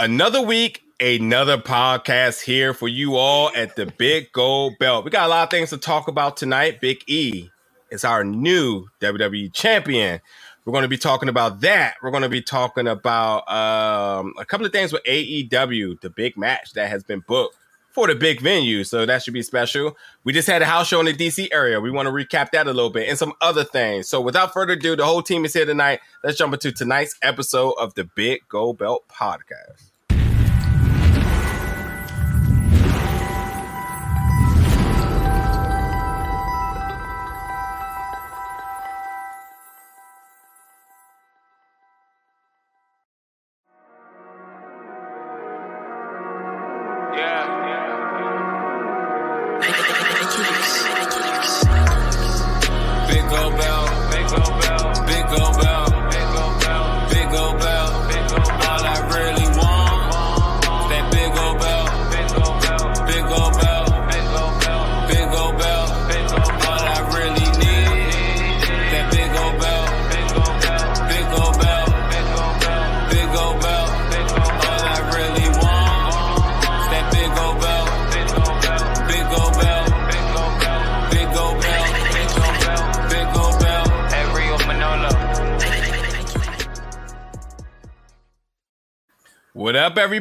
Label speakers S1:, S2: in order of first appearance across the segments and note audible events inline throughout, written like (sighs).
S1: Another week, another podcast here for you all at the Big Gold Belt. We got a lot of things to talk about tonight. Big E is our new WWE champion. We're going to be talking about that. We're going to be talking about um, a couple of things with AEW, the big match that has been booked for the big venue. So that should be special. We just had a house show in the DC area. We want to recap that a little bit and some other things. So without further ado, the whole team is here tonight. Let's jump into tonight's episode of the Big Gold Belt podcast.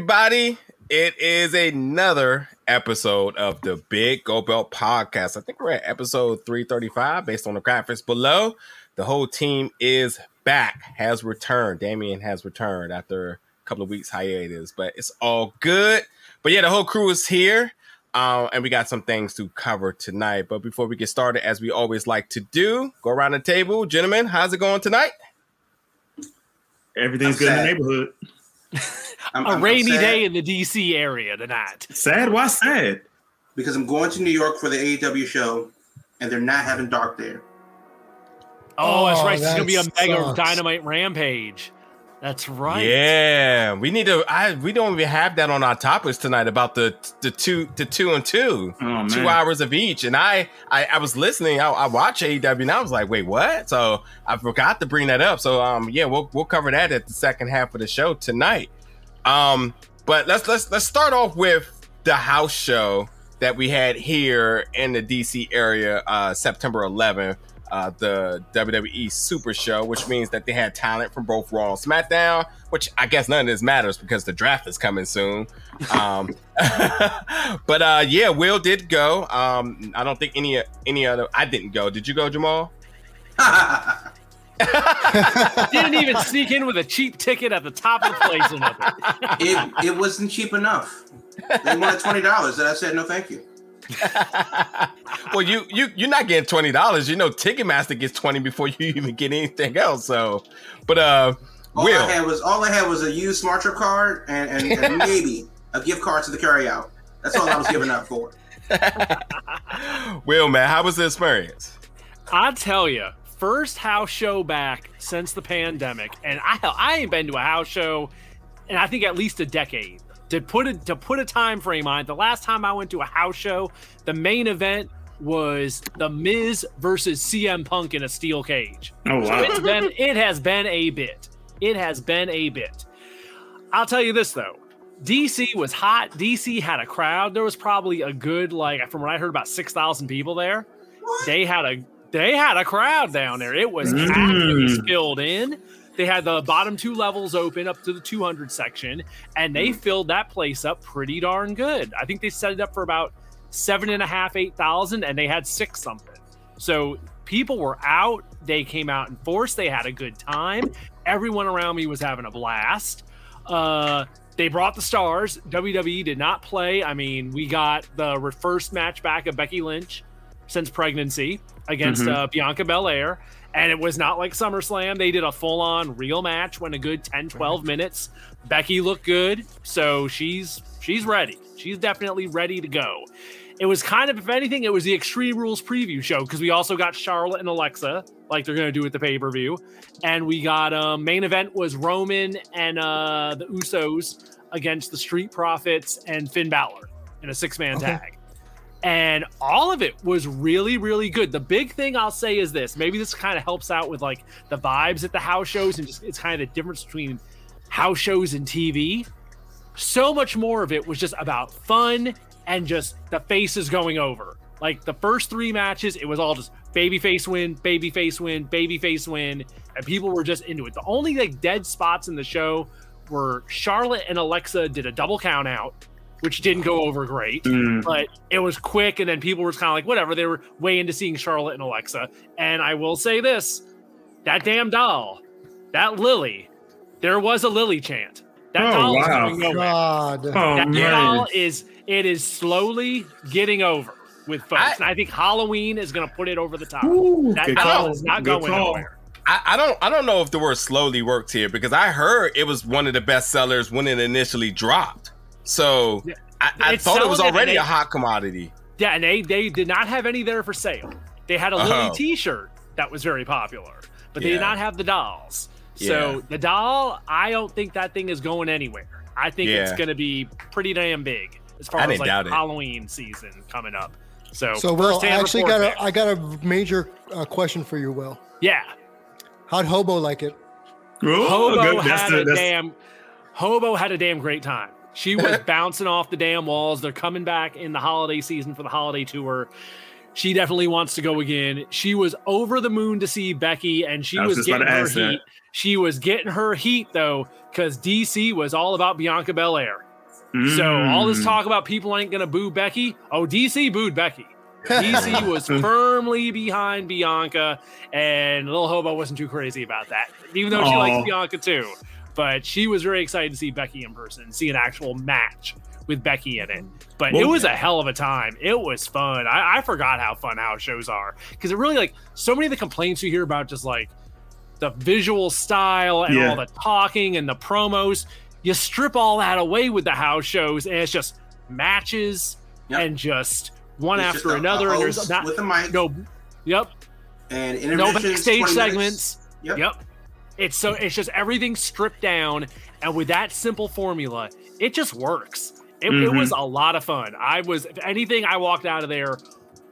S1: Everybody? It is another episode of the Big Gold Belt podcast. I think we're at episode 335 based on the graphics below. The whole team is back, has returned. Damien has returned after a couple of weeks hiatus, but it's all good. But yeah, the whole crew is here. Um, and we got some things to cover tonight. But before we get started, as we always like to do, go around the table. Gentlemen, how's it going tonight?
S2: Everything's I'm good sad. in the neighborhood. (laughs)
S3: I'm, a I'm, rainy I'm day in the DC area tonight.
S2: Sad? Why sad?
S4: Because I'm going to New York for the AEW show, and they're not having dark there.
S3: Oh, that's right. It's gonna be a oh, mega dynamite rampage. That's right.
S1: Yeah, we need to. I we don't even have that on our topics tonight about the the two the two and two, oh, two hours of each. And I I, I was listening. I, I watched AEW and I was like, wait, what? So I forgot to bring that up. So um, yeah, we'll we'll cover that at the second half of the show tonight. Um, but let's let's let's start off with the house show that we had here in the DC area, uh, September 11th uh, the WWE Super Show, which means that they had talent from both Raw and SmackDown. Which I guess none of this matters because the draft is coming soon. Um, (laughs) but uh, yeah, Will did go. Um, I don't think any any other. I didn't go. Did you go, Jamal? (laughs)
S3: Didn't even sneak in with a cheap ticket at the top of the place
S4: it, it wasn't cheap enough. They wanted twenty dollars, and I said no, thank you. (laughs)
S1: well, you you you're not getting twenty dollars. You know, Ticketmaster gets twenty before you (laughs) even get anything else. So, but uh,
S4: all Will. I had was all I had was a used SmarTrip card and, and, and (laughs) maybe a gift card to the carryout. That's all I was giving up for.
S1: Will, man, how was the experience?
S3: I tell you, first house show back since the pandemic, and I I ain't been to a house show in I think at least a decade to put it to put a time frame on it, the last time I went to a house show, the main event was the Miz versus CM Punk in a steel cage.
S2: Oh wow! So
S3: it's been it has been a bit. It has been a bit. I'll tell you this though. DC was hot. DC had a crowd. There was probably a good like from what I heard about 6,000 people there. They had a they had a crowd down there. It was mm. filled in. They had the bottom two levels open up to the 200 section, and they mm-hmm. filled that place up pretty darn good. I think they set it up for about seven and a half, eight thousand, and they had six something. So people were out. They came out in force. They had a good time. Everyone around me was having a blast. Uh, they brought the stars. WWE did not play. I mean, we got the first match back of Becky Lynch since pregnancy against mm-hmm. uh, Bianca Belair and it was not like SummerSlam. They did a full on real match, went a good 10, 12 minutes. Becky looked good, so she's she's ready. She's definitely ready to go. It was kind of, if anything, it was the Extreme Rules preview show because we also got Charlotte and Alexa, like they're going to do with the pay per view, and we got um, main event was Roman and uh, the Usos against the Street Profits and Finn Balor in a six man okay. tag and all of it was really really good the big thing i'll say is this maybe this kind of helps out with like the vibes at the house shows and just it's kind of the difference between house shows and tv so much more of it was just about fun and just the faces going over. Like the first three matches, it was all just baby face win, baby face win, baby face win, and people were just into it. The only like dead spots in the show were Charlotte and Alexa did a double count out, which didn't go over great,
S2: Mm.
S3: but it was quick, and then people were kind of like, whatever. They were way into seeing Charlotte and Alexa. And I will say this: that damn doll, that Lily, there was a Lily chant. That
S2: Oh,
S3: doll is
S2: wow.
S3: going nowhere.
S5: God.
S2: Oh
S3: That
S2: man.
S3: doll is it is slowly getting over with folks,
S1: I-
S3: and I think Halloween is going to put it over the top.
S2: Ooh,
S3: that doll
S2: call.
S3: is not
S2: Good
S3: going
S2: call.
S3: nowhere.
S1: I, I don't I don't know if the word slowly works here because I heard it was one of the best sellers when it initially dropped. So
S3: Yeah.
S1: I, I thought it was already
S3: and
S1: a hot commodity.
S3: Yeah, and they they did not have any there for sale. They had a Lily
S1: Oh.
S3: T-shirt that was very popular, but they did not have the dolls.
S1: Yeah.
S3: So the doll, I don't think that thing is going anywhere. I think it's going to be pretty damn big as far
S1: I
S3: as like
S1: doubt it.
S3: Halloween season coming up. So,
S5: So, Will, I actually got
S3: there.
S5: a, I got a major uh, question for you, Will.
S3: yeah.
S5: How'd Hobo like it?
S2: Oh,
S3: Hobo
S2: good.
S3: Had
S2: the-
S3: a
S2: that's-
S3: damn Hobo had a damn great time. She was bouncing off the damn walls. They're coming back in the holiday season for the holiday tour. She definitely wants to go again. She was over the moon to see Becky, and she
S2: I was
S3: was, getting her
S2: ask that.
S3: heat. She was getting her heat though, because DC was all about Bianca Belair. So all this
S2: Mm.
S3: talk about people ain't gonna boo Becky. Oh, DC booed Becky. DC was (laughs) firmly behind Bianca, and Little Hobo wasn't too crazy about that, even though she likes Bianca too. But she was very excited to see Becky in person, see an actual match with Becky in it. But it
S2: Well-
S3: was a hell of a time. It was fun. I, I forgot how fun house shows are because it really like so many of the complaints you hear about just like the visual style and
S2: Yeah.
S3: all the talking and the promos. You strip all that away with the house shows, and it's just matches
S4: Yep.
S3: and just one
S4: It's
S3: after
S4: a
S3: another. and there's not
S4: with a mic
S3: no, yep,
S4: and
S3: no backstage
S4: 20 minutes.
S3: segments.
S4: Yep.
S3: Yep. It's so it's just everything stripped down, and with that simple formula, it just works. It, it
S2: Mhm.
S3: was a lot of fun. I was, if anything, I walked out of there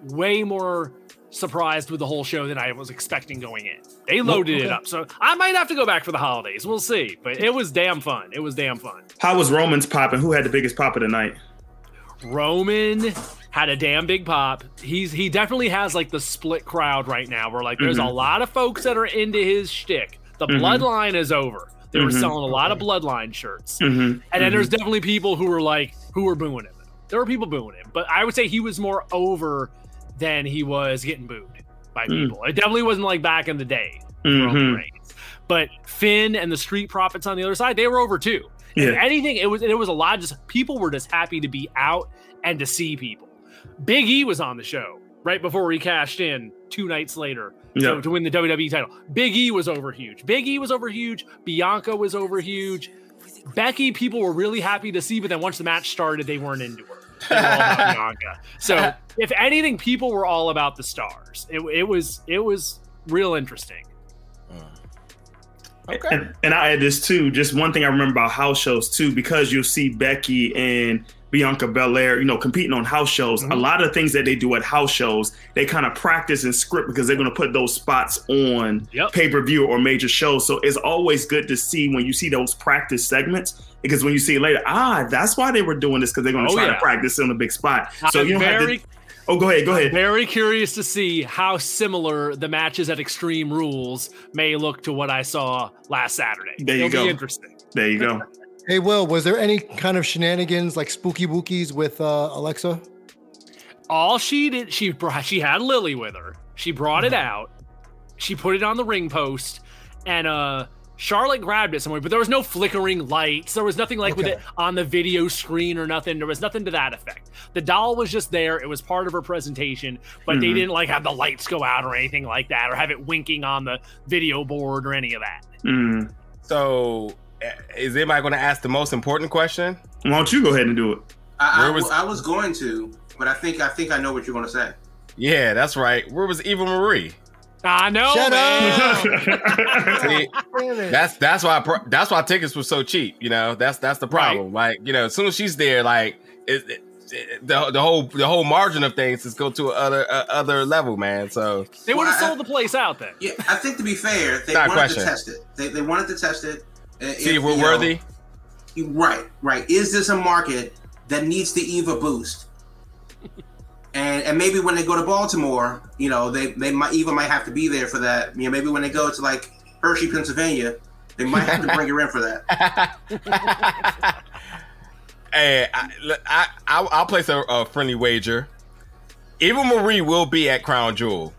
S3: way more surprised with the whole show than I was expecting going in. They loaded it up, so I might have to go back for the holidays. We'll see, but it was damn fun. It was damn fun.
S2: How was Roman's popping? Who had the biggest pop of the night?
S3: Roman had a damn big pop. He's he definitely has like the split crowd right now. Where like there's a
S2: Mhm.
S3: lot of folks that are into his shtick. The
S2: Mhm.
S3: bloodline is over. They were
S2: Mhm.
S3: selling a lot of bloodline shirts,
S2: Mm-hmm.
S3: and then there's definitely people who were like who were booing him. There were people booing him, but I would say he was more over than he was getting booed by
S2: Mm.
S3: people. It definitely wasn't like back in the day.
S2: hmm
S3: Roman But Finn and the Street Profits on the other side, they were over too. If anything, it was it was a lot. Just people were just happy to be out and to see people. Big E was on the show right before he cashed in two nights later
S2: Yeah.
S3: to, to win the WWE title. Big E was over huge. Big E was over huge. Bianca was over huge. Becky, people were really happy to see, but then once the match started, they weren't into her. They were all about (laughs) Bianca. So, if anything, people were all about the stars. It, it was it was real interesting.
S1: Uh, okay.
S2: And, and I add this too. Just one thing I remember about house shows too, because you'll see Becky and Bianca Belair, you know, competing on house shows. A
S3: Mhm.
S2: lot of things that they do at house shows, they kind of practice and script because they're going to put those spots on
S3: Yep.
S2: pay per view or major shows. So it's always good to see when you see those practice segments because when you see it later, ah, that's why they were doing this because they're going to
S3: Oh,
S2: try
S3: yeah.
S2: to practice on a big spot. So
S3: I'm
S2: you don't
S3: very
S2: have to. Oh, go ahead, go ahead.
S3: Very curious to see how similar the matches at Extreme Rules may look to what I saw last Saturday.
S2: There you
S3: It'll
S2: go.
S3: Be interesting.
S2: There you go. (laughs)
S5: Hey, Will, was there any kind of shenanigans like spooky bookies with uh, Alexa?
S3: All she did, she brought, she had Lily with her. She brought it out. She put it on the ring post, and uh, Charlotte grabbed it somewhere. But there was no flickering lights. There was nothing like with it on the video screen or nothing. There was nothing to that effect. The doll was just there. It was part of her presentation, but they
S2: Mhm.
S3: didn't like have the lights go out or anything like that, or have it winking on the video board or any of that.
S2: Mm.
S1: So, is anybody going to ask the most important question?
S2: Why don't you go ahead and do it?
S4: I, I,
S1: was-
S4: I was going to, but I think I think I know what you're going to say.
S1: Yeah, that's right. Where was Eva Marie?
S3: I know,
S5: Shut
S3: man. (laughs)
S1: See, that's that's why that's why tickets were so cheap. You know, that's that's the problem. Like, you know, as soon as she's there, like it, it, it- the the whole the whole margin of things is go to a other a other level, man. So
S3: They would have
S4: Well, I-
S3: sold the place out then.
S4: Yeah, I think to be fair, they
S1: Not
S4: wanted
S1: question.
S4: to test it. They, they wanted to test it.
S1: See,
S4: if,
S1: we're
S4: you know,
S1: worthy.
S4: Right, right. Is this a market that needs the Eva boost? and and maybe when they go to Baltimore, you know, they they might Eva might have to be there for that. You know, maybe when they go to like Hershey, Pennsylvania, they might have to bring her in for that. (laughs)
S1: hey, I, I, I will place a, a, friendly wager. Eva Marie will be at Crown Jewel.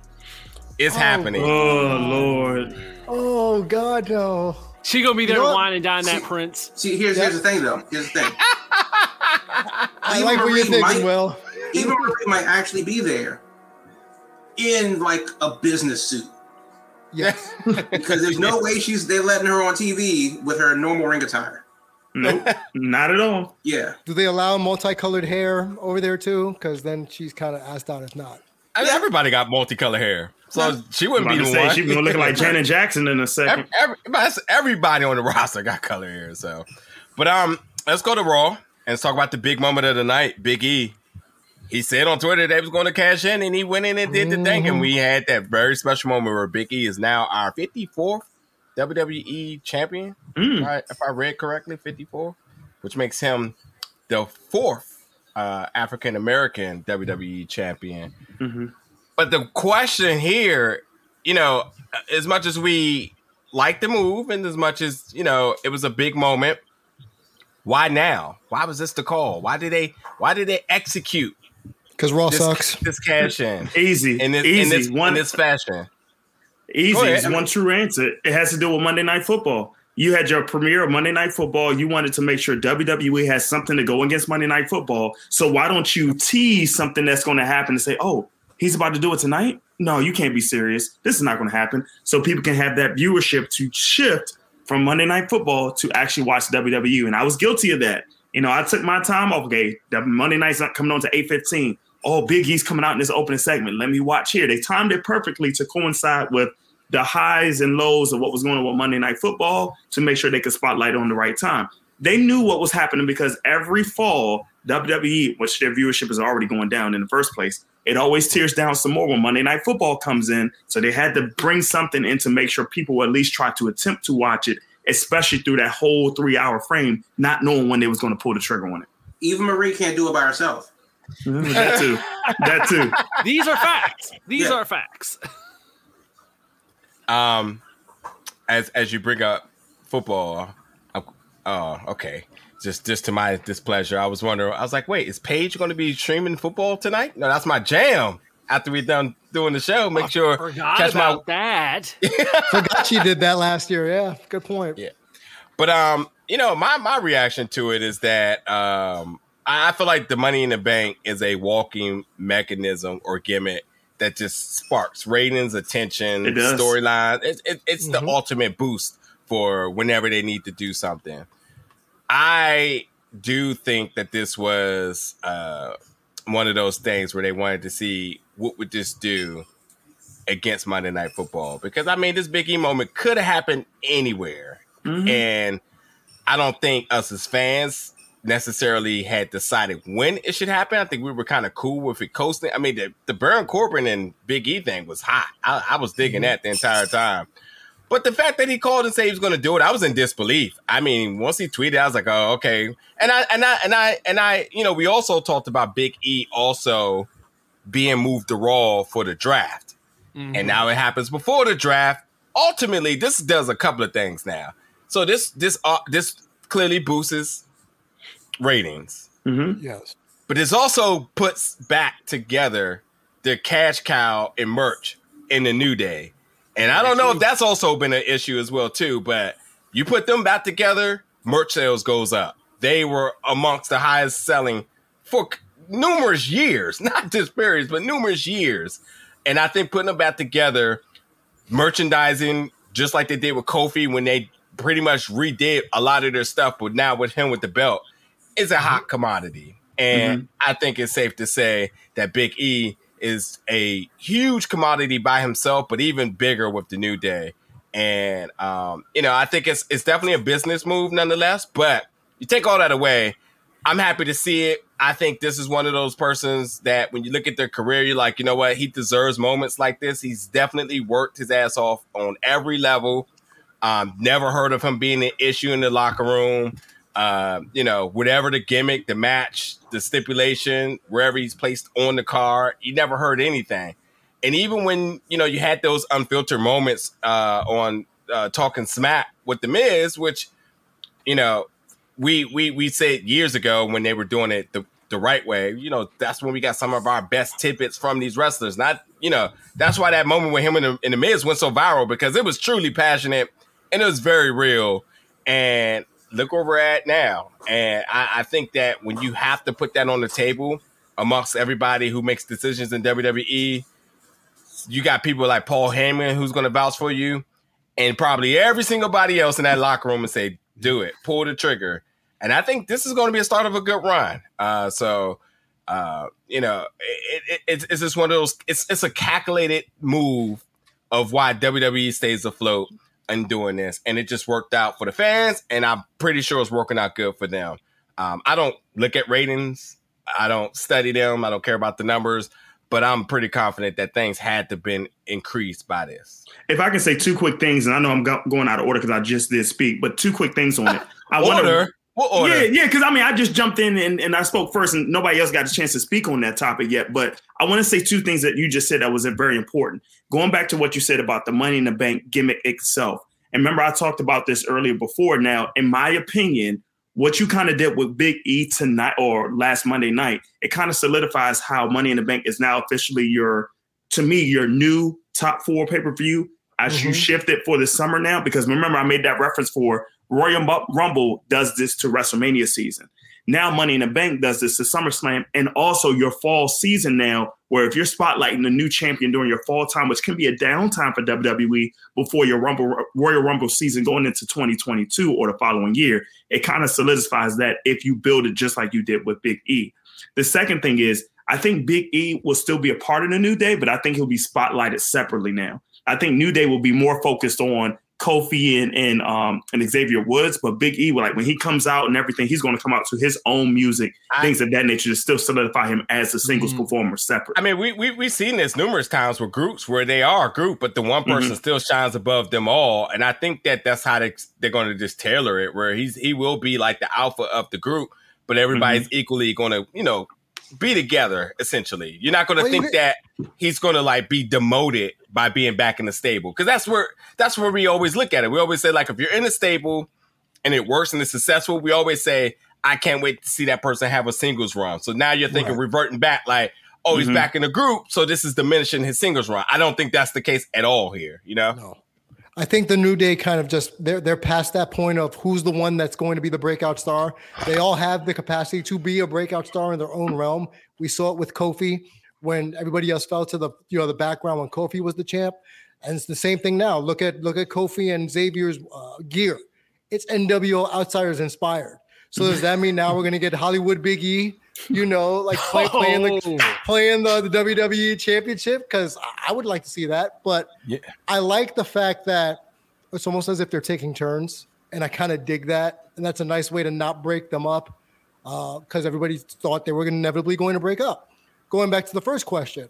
S1: It's oh, happening.
S2: Oh Lord.
S5: Oh God, no.
S3: She gonna be there you know whining down that prince.
S4: See, here's here's the thing though. Here's the thing. (laughs)
S5: I like what you're thinking, might, Will.
S4: Eva Marie might actually be there in like a business suit.
S5: Yes.
S4: because there's no (laughs) way she's they're letting her on TV with her normal ring attire.
S2: Nope, (laughs) not at all.
S4: Yeah.
S5: Do they allow multicolored hair over there too? Because then she's kind of asked out if not.
S1: I mean, everybody got multicolored hair, so she wouldn't be the
S2: say,
S1: one.
S2: She'd be looking like (laughs) Janet Jackson in a second.
S1: Every, every, everybody on the roster got color hair. So, but um, let's go to Raw and let's talk about the big moment of the night. Big E he said on Twitter that he was going to cash in, and he went in and did the thing. And we had that very special moment where Big E is now our 54th WWE champion. Mm. Right, if I read correctly, 54, which makes him the fourth uh, African American WWE champion. Mm-hmm. But the question here, you know, as much as we like the move, and as much as you know, it was a big moment. Why now? Why was this the call? Why did they? Why did they execute
S5: because Raw
S1: this,
S5: sucks.
S1: This cash in.
S2: Easy.
S1: In this,
S2: Easy.
S1: In this,
S2: one,
S1: in this fashion.
S2: Easy. is one true answer. It has to do with Monday Night Football. You had your premiere of Monday Night Football. You wanted to make sure WWE has something to go against Monday Night Football. So why don't you tease something that's going to happen and say, oh, he's about to do it tonight? No, you can't be serious. This is not going to happen. So people can have that viewership to shift from Monday Night Football to actually watch WWE. And I was guilty of that. You know, I took my time off. Okay, the Monday night's not coming on to 8:15 oh, Big E's coming out in this opening segment. Let me watch here. They timed it perfectly to coincide with the highs and lows of what was going on with Monday Night Football to make sure they could spotlight on the right time. They knew what was happening because every fall, WWE, which their viewership is already going down in the first place, it always tears down some more when Monday Night Football comes in. So they had to bring something in to make sure people at least try to attempt to watch it, especially through that whole three hour frame, not knowing when they was going to pull the trigger on it.
S4: Eva Marie can't do it by herself.
S2: that too. That too. (laughs)
S3: These are facts. These yeah. are facts.
S1: Um, as as you bring up football, uh, oh, okay. Just just to my displeasure, I was wondering. I was like, wait, is Paige going to be streaming football tonight? No, that's my jam. After we're done doing the show, make sure
S3: catch my that. (laughs)
S5: Forgot she did that last year. Yeah, good point.
S1: Yeah, but um, you know, my my reaction to it is that um, I feel like the money in the bank is a walking mechanism or gimmick that just sparks ratings, attention, storyline. It, it, it's mm-hmm. the ultimate boost for whenever they need to do something. I do think that this was uh, one of those things where they wanted to see what would this do against Monday Night Football because I mean this Big E moment could have happened anywhere, mm-hmm. and I don't think us as fans necessarily had decided when it should happen. I think we were kind of cool with it coasting. I mean, the, the Baron Corbin and Big E thing was hot. I, I was digging mm-hmm. that the entire time. But the fact that he called and said he was going to do it, I was in disbelief. I mean, once he tweeted, I was like, "Oh, okay." And I and I and I and I, you know, we also talked about Big E also being moved to Raw for the draft, mm-hmm. and now it happens before the draft. Ultimately, this does a couple of things now. So this this uh, this clearly boosts ratings.
S5: Mm-hmm. Yes.
S1: But this also puts back together the cash cow and merch in the new day. And I don't know if that's also been an issue as well too, but you put them back together, merch sales goes up. They were amongst the highest selling for numerous years, (laughs) not just periods, but numerous years. And I think putting them back together, merchandising, just like they did with Kofi when they pretty much redid a lot of their stuff, but now with him with the belt, is a mm-hmm. hot commodity. And mm-hmm. I think it's safe to say that Big E is a huge commodity by himself, but even bigger with the New Day. And um, you know, I think it's it's definitely a business move nonetheless. But you take all that away, I'm happy to see it. I think this is one of those persons that when you look at their career, you're like, you know what, he deserves moments like this. He's definitely worked his ass off on every level. Um, never heard of him being an issue in the locker room. Uh, you know, whatever the gimmick, the match, the stipulation, wherever he's placed on the card, you never heard anything. And even when you know you had those unfiltered moments uh, on uh, talking smack with the Miz, which you know we we we said years ago when they were doing it the the right way. You know, that's when we got some of our best tidbits from these wrestlers. Not, you know, that's why that moment with him in the, in the Miz went so viral because it was truly passionate and it was very real. And look where we're at now. And I, I think that when you have to put that on the table amongst everybody who makes decisions in WWE, you got people like Paul Heyman who's going to vouch for you, and probably every single body else in that locker room and say, "Do it, pull the trigger." And I think this is going to be a start of a good run. Uh, so, uh, you know, it, it, it's, it's just one of those. It's it's a calculated move of why WWE stays afloat and doing this, and it just worked out for the fans, and I'm pretty sure it's working out good for them. Um, I don't look at ratings. I don't study them. I don't care about the numbers, but I'm pretty confident that things had to been increased by this.
S2: If I can say two quick things, and I know I'm go- going out of order because I just did speak, but two quick things on it. I
S1: want to
S2: what order? Yeah, yeah, because I mean, I just jumped in and, and I spoke first, and nobody else got a chance to speak on that topic yet. But I want to say two things that you just said that was very important. Going back to what you said about the money in the bank gimmick itself. And remember, I talked about this earlier before. Now, in my opinion, what you kind of did with Big E tonight or last Monday night, it kind of solidifies how Money in the Bank is now officially your, to me, your new top four pay per view as mm-hmm. you shift it for the summer now. Because remember, I made that reference for Royal Rumble does this to WrestleMania season. Now Money in the Bank does this to SummerSlam and also your fall season now, where if you're spotlighting a new champion during your fall time, which can be a downtime for WWE before your Rumble Royal Rumble season going into 2022 or the following year, it kind of solidifies that if you build it just like you did with Big E. The second thing is I think Big E will still be a part of the New Day, but I think he'll be spotlighted separately now. I think New Day will be more focused on Kofi and and um and Xavier Woods, but Big E, like when he comes out and everything, he's going to come out to his own music, I, things of that nature to still solidify him as a singles mm-hmm. performer separate.
S1: I mean, we we we've seen this numerous times with groups where they are a group, but the one person mm-hmm. still shines above them all, and I think that that's how they they're going to just tailor it, where he's he will be like the alpha of the group, but everybody's mm-hmm. equally going to you know be together essentially. You're not going to well, think that he's going to like be demoted by being back in the stable because that's where that's where we always look at it. We always say like if you're in a stable and it works and it's successful we always say i can't wait to see that person have a singles run. So now you're thinking right. reverting back like oh he's mm-hmm. back in the group so this is diminishing his singles run. I don't think that's the case at all here you know?
S5: No I think the New Day kind of just they're they're past that point of who's the one that's going to be the breakout star. They all have the capacity to be a breakout star in their own realm. We saw it with Kofi when everybody else fell to the you know the background when Kofi was the champ, and it's the same thing now. Look at look at Kofi and Xavier's uh, gear. It's NWO Outsiders inspired. So does that mean now we're gonna get Hollywood Big E? You know, like play, playing the oh. playing the, the WWE Championship because I would like to see that. But yeah. I like the fact that it's almost as if they're taking turns, and I kind of dig that. And that's a nice way to not break them up because uh, everybody thought they were inevitably going to break up. Going back to the first question,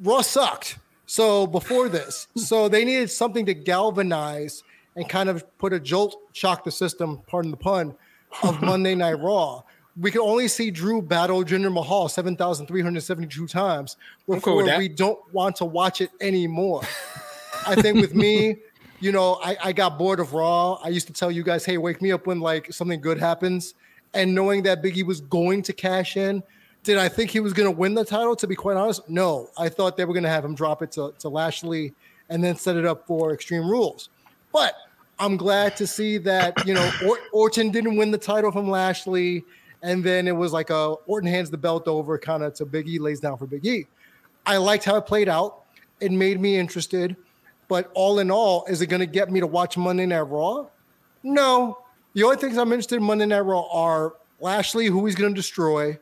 S5: Raw sucked. So before this, (laughs) so they needed something to galvanize and kind of put a jolt, shock the system, pardon the pun, of (laughs) Monday Night Raw. We can only see Drew battle Jinder Mahal 7,372 times before cool we don't want to watch it anymore. I think with me, (laughs) you know, I, I got bored of Raw. I used to tell you guys, hey, wake me up when like something good happens. And knowing that Biggie was going to cash in, did I think he was going to win the title? To be quite honest, no. I thought they were going to have him drop it to, to Lashley and then set it up for Extreme Rules. But I'm glad to see that you know or- Orton didn't win the title from Lashley, and then it was like a Orton hands the belt over kind of to Big E, lays down for Big E. I liked how it played out. It made me interested. But all in all, is it going to get me to watch Monday Night Raw? No. The only things I'm interested in Monday Night Raw are Lashley, who he's going to destroy.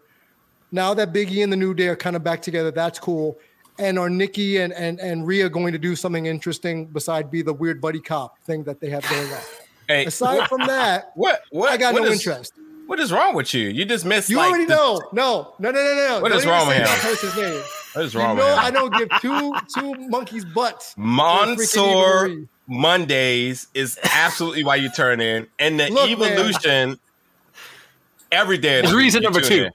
S5: Now that Biggie and the New Day are kind of back together, that's cool. And are Nikki and, and, and Rhea going to do something interesting beside be the weird buddy cop thing that they have going on? Hey, Aside from that,
S1: what, what I
S5: got
S1: what
S5: no
S1: is,
S5: interest.
S1: What is wrong with you? You just missed.
S5: You
S1: like,
S5: already
S1: the,
S5: know. No, no, no, no, no.
S1: What
S5: Don't
S1: is wrong with him?
S5: Person's name.
S1: What is wrong
S5: you know,
S1: with him?
S5: I don't give two two monkeys butts.
S1: Mansoor Mondays is absolutely why you turn in, and the Look, evolution. Man. every day.
S3: It's reason number two.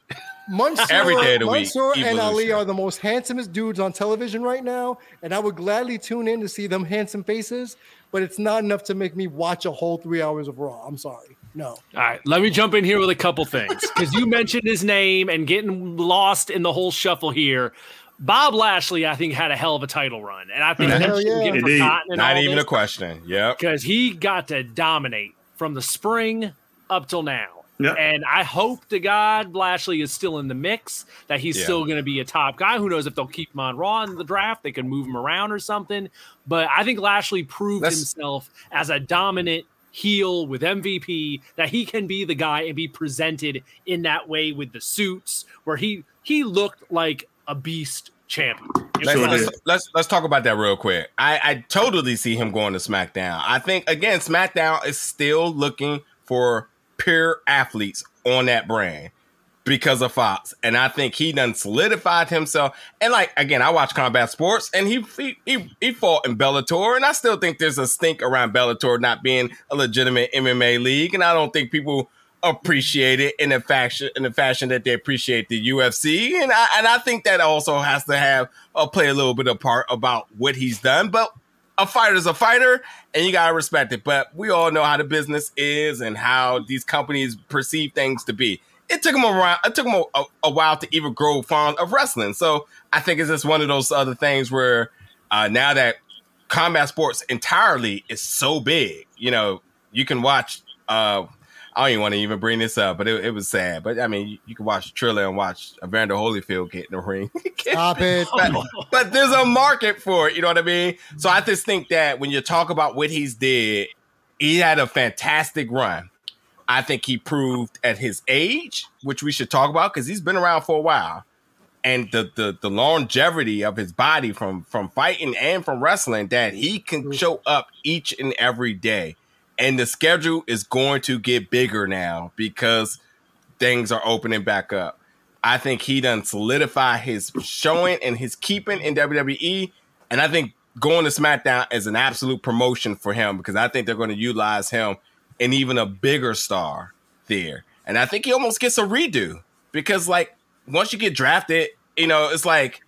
S5: Mansoor, every day of the Mansoor week. and Ali are the most handsomest dudes on television right now, and I would gladly tune in to see them handsome faces. But it's not enough to make me watch a whole three hours of Raw. I'm sorry, no. All
S3: right, let me jump in here with a couple things because you mentioned his name and getting lost in the whole shuffle here. Bob Lashley, I think, had a hell of a title run, and I think that's yeah.
S1: forgotten. Not even a question. Yeah,
S3: because he got to dominate from the spring up till now. Yep. And I hope to God Lashley is still in the mix, that he's yeah. still going to be a top guy. Who knows if they'll keep him on Raw in the draft? They can move him around or something. But I think Lashley proved That's... himself as a dominant heel with MVP that he can be the guy and be presented in that way with the suits where he he looked like a beast champion.
S1: Let's, let's, let's, let's talk about that real quick. I, I totally see him going to SmackDown. I think again, SmackDown is still looking for pure athletes on that brand because of Fox. And I think he done solidified himself. And like again, I watch combat sports and he he he, fought in Bellator. And I still think there's a stink around Bellator not being a legitimate MMA league. And I don't think people appreciate it in the fashion in the fashion that they appreciate the UFC. And I and I think that also has to have uh, play a little bit of part about what he's done. But a fighter's a fighter and you gotta respect it. But we all know how the business is and how these companies perceive things to be. It took him around. It took him a, a while to even grow fond of wrestling. So I think it's just one of those other things where uh, now that combat sports entirely is so big, you know, you can watch uh, I don't even want to even bring this up, but it, it was sad. But I mean, you, you can watch Triller and watch Evander Holyfield get in the ring. (laughs)
S5: Stop it.
S1: But, but, there's a market for it. You know what I mean? So I just think that when you talk about what he's did, he had a fantastic run. I think he proved at his age, which we should talk about because he's been around for a while, and the, the the longevity of his body from from fighting and from wrestling that he can mm. show up each and every day and the schedule is going to get bigger now because things are opening back up. I think he done solidify his showing and his keeping in WWE. And I think going to SmackDown is an absolute promotion for him because I think they're going to utilize him and even a bigger star there. And I think he almost gets a redo because, like, once you get drafted, you know, it's like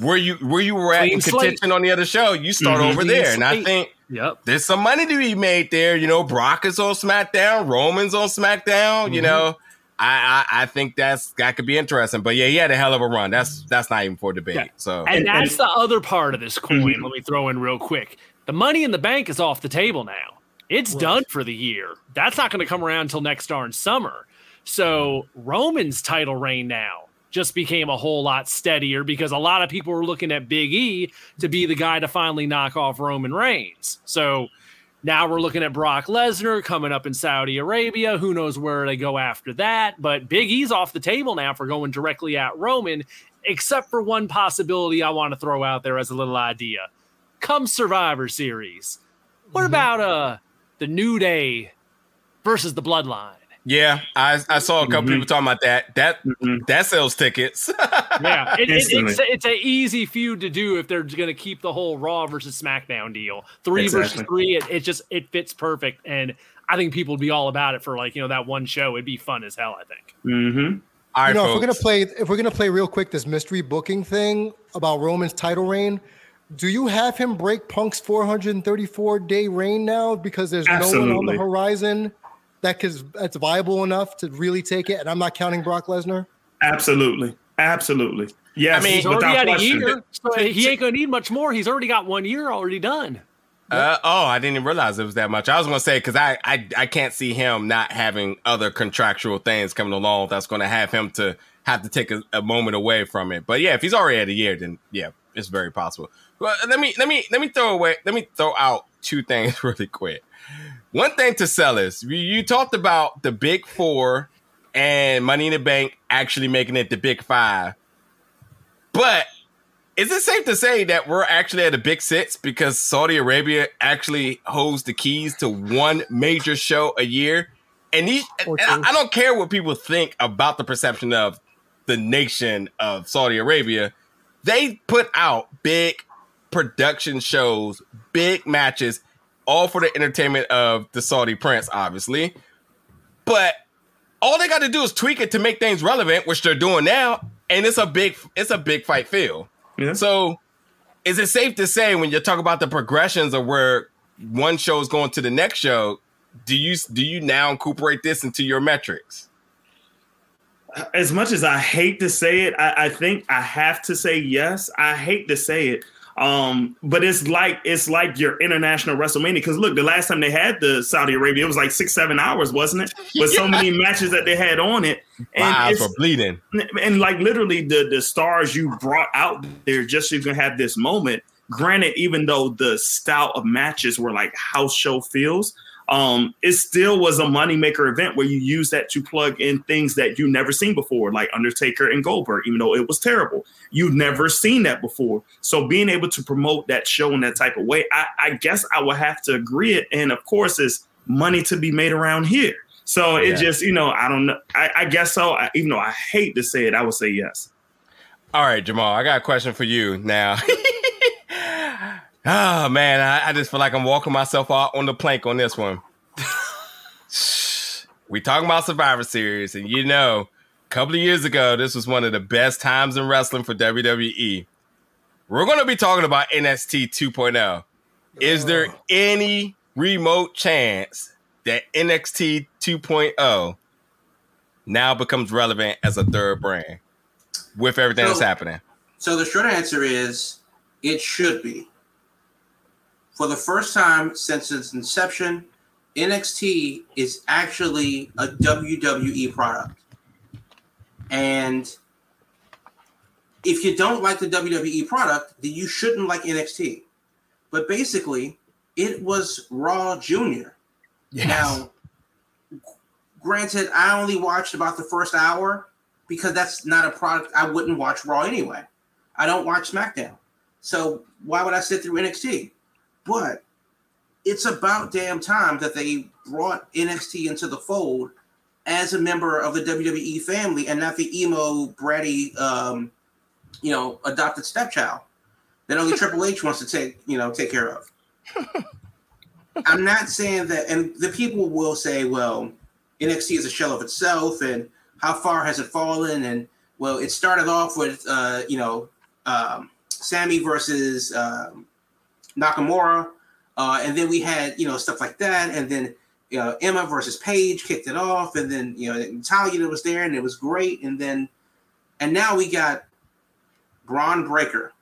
S1: where you where you were at Clean in contention slate. on the other show, you start mm-hmm. over there. And I think
S3: Yep.
S1: There's some money to be made there. You know, Brock is on SmackDown, Roman's on SmackDown. Mm-hmm. You know, I, I, I think that's that could be interesting. But yeah, he had a hell of a run. That's that's not even for debate. Yeah. So
S3: and, and that's and, the other part of this coin. Mm-hmm. Let me throw in real quick. The money in the bank is off the table now. It's right. done for the year. That's not going to come around until next darn summer. So Roman's title reign now just became a whole lot steadier because a lot of people were looking at Big E to be the guy to finally knock off Roman Reigns. So now we're looking at Brock Lesnar coming up in Saudi Arabia. Who knows where they go after that? But Big E's off the table now for going directly at Roman, except for one possibility I want to throw out there as a little idea. Come Survivor Series. What mm-hmm. about uh the New Day versus the Bloodline?
S1: Yeah, I, I saw a couple mm-hmm. people talking about that. That mm-hmm. that sells tickets. (laughs)
S3: yeah, it, it, it's it's an easy feud to do if they're going to keep the whole Raw versus SmackDown deal. Three exactly. versus three, it, it just it fits perfect, and I think people would be all about it for like you know that one show. It'd be fun as hell. I think.
S2: Mm-hmm.
S5: All right, you know, folks. if we're gonna play, if we're gonna play real quick, this mystery booking thing about Roman's title reign. Do you have him break Punk's 434 day reign now because there's Absolutely. no one on the horizon that cause that's viable enough to really take it? And I'm not counting Brock Lesnar.
S2: Absolutely, absolutely. Yeah,
S3: I mean, he's already had a year, so he ain't gonna need much more. He's already got one year already done.
S1: Uh, oh, I didn't even realize it was that much. I was gonna say because I, I I can't see him not having other contractual things coming along that's gonna have him to have to take a, a moment away from it. But yeah, if he's already at a year, then yeah, it's very possible. Well, let me let me let me throw away let me throw out two things (laughs) really quick. One thing to sell is you talked about the big four and Money in the Bank actually making it the big five. But is it safe to say that we're actually at a big six because Saudi Arabia actually holds the keys to one major show a year? And, these, and I don't care what people think about the perception of the nation of Saudi Arabia. They put out big production shows, big matches all for the entertainment of the Saudi prince, obviously. But all they got to do is tweak it to make things relevant, which they're doing now, and it's a big it's a big fight feel. Yeah. So, is it safe to say when you talk about the progressions of where one show is going to the next show, do you do you now incorporate this into your metrics?
S2: As much as I hate to say it, I, I think I have to say yes. I hate to say it um, but it's like it's like your international WrestleMania. Because look, the last time they had the Saudi Arabia, it was like six, seven hours, wasn't it? (laughs) With yeah. so many matches that they had on it.
S1: And eyes were bleeding.
S2: And like literally the the stars you brought out there just so you can have this moment. Granted, even though the style of matches were like house show feels, um, it still was a moneymaker event where you use that to plug in things that you never seen before, like Undertaker and Goldberg, even though it was terrible. You've never seen that before. So being able to promote that show in that type of way, I, I guess I would have to agree it. And of course, it's money to be made around here. So it yeah. just, you know, I don't know. I, I guess so. I, even though I hate to say it, I would say yes.
S1: All right, Jamal, I got a question for you now. (laughs) Oh man, I, I, just feel like I'm walking myself out on the plank on this one. we talking about Survivor Series, and you know, a couple of years ago, this was one of the best times in wrestling for WWE. We're going to be talking about NXT 2.0. Is there any remote chance that NXT 2.0 now becomes relevant as a third brand with everything so, that's happening?
S4: So the short answer is it should be. For the first time since its inception, NXT is actually a WWE product. And if you don't like the WWE product, then you shouldn't like NXT. But basically, it was Raw Junior. Yes. Now, granted, I only watched about the first hour because that's not a product I wouldn't watch Raw anyway. I don't watch SmackDown. So why would I sit through NXT? But it's about damn time that they brought NXT into the fold as a member of the WWE family and not the emo bratty um, you know adopted stepchild that only Triple H wants to take you know take care of. (laughs) I'm not saying that, and the people will say, well, NXT is a shell of itself, and how far has it fallen? And well, it started off with uh, you know um, Sami versus um, Nakamura, uh, and then we had you know stuff like that, and then you know Emma versus Paige kicked it off, and then you know Natalya was there, and it was great, and then and now we got Bron Breakker.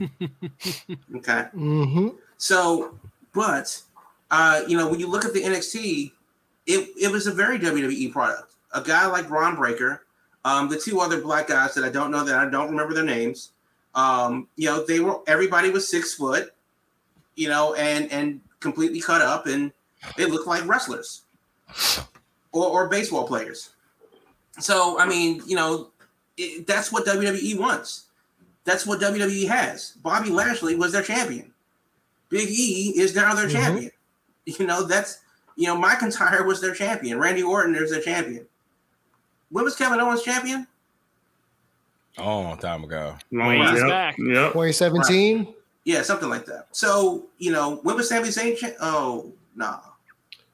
S4: (laughs) okay.
S5: Mm-hmm.
S4: So, but uh, you know when you look at the NXT, it it was a very WWE product. A guy like Bron Breakker, um, the two other black guys that I don't know that I don't remember their names. Um, you know, they were everybody was six foot you know, and and completely cut up, and they looked like wrestlers or, or baseball players. So I mean, you know, it, that's what WWE wants. That's what WWE has. Bobby Lashley was their champion. Big E is now their mm-hmm. champion. (laughs) You know, that's you know, McIntyre was their champion. Randy Orton is their champion. When was Kevin Owens champion?
S1: Oh, long time ago.
S2: Long yep. back.
S5: Yep. 2017. Right.
S4: Yeah, something like that. So, you know, when was Sami Zayn? Cha- oh, nah.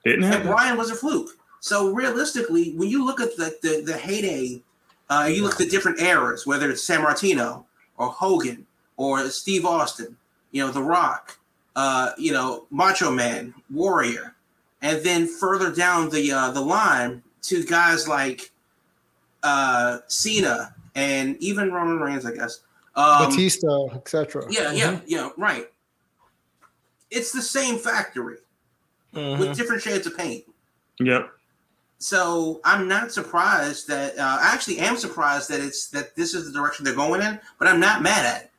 S2: Didn't happen.
S4: And Bryan was a fluke. So realistically, when you look at the the, the heyday, uh, you look at the different eras, whether it's Sammartino or Hogan or Steve Austin, you know, The Rock, uh, you know, Macho Man, Warrior, and then further down the uh, the line to guys like uh, Cena and even Roman Reigns, I guess.
S5: Um, Batista, etc.
S4: Yeah, yeah, mm-hmm. yeah. Right. It's the same factory mm-hmm. with different shades of paint.
S2: Yep.
S4: So I'm not surprised that uh, I actually am surprised that it's that this is the direction they're going in, but I'm not mad at it.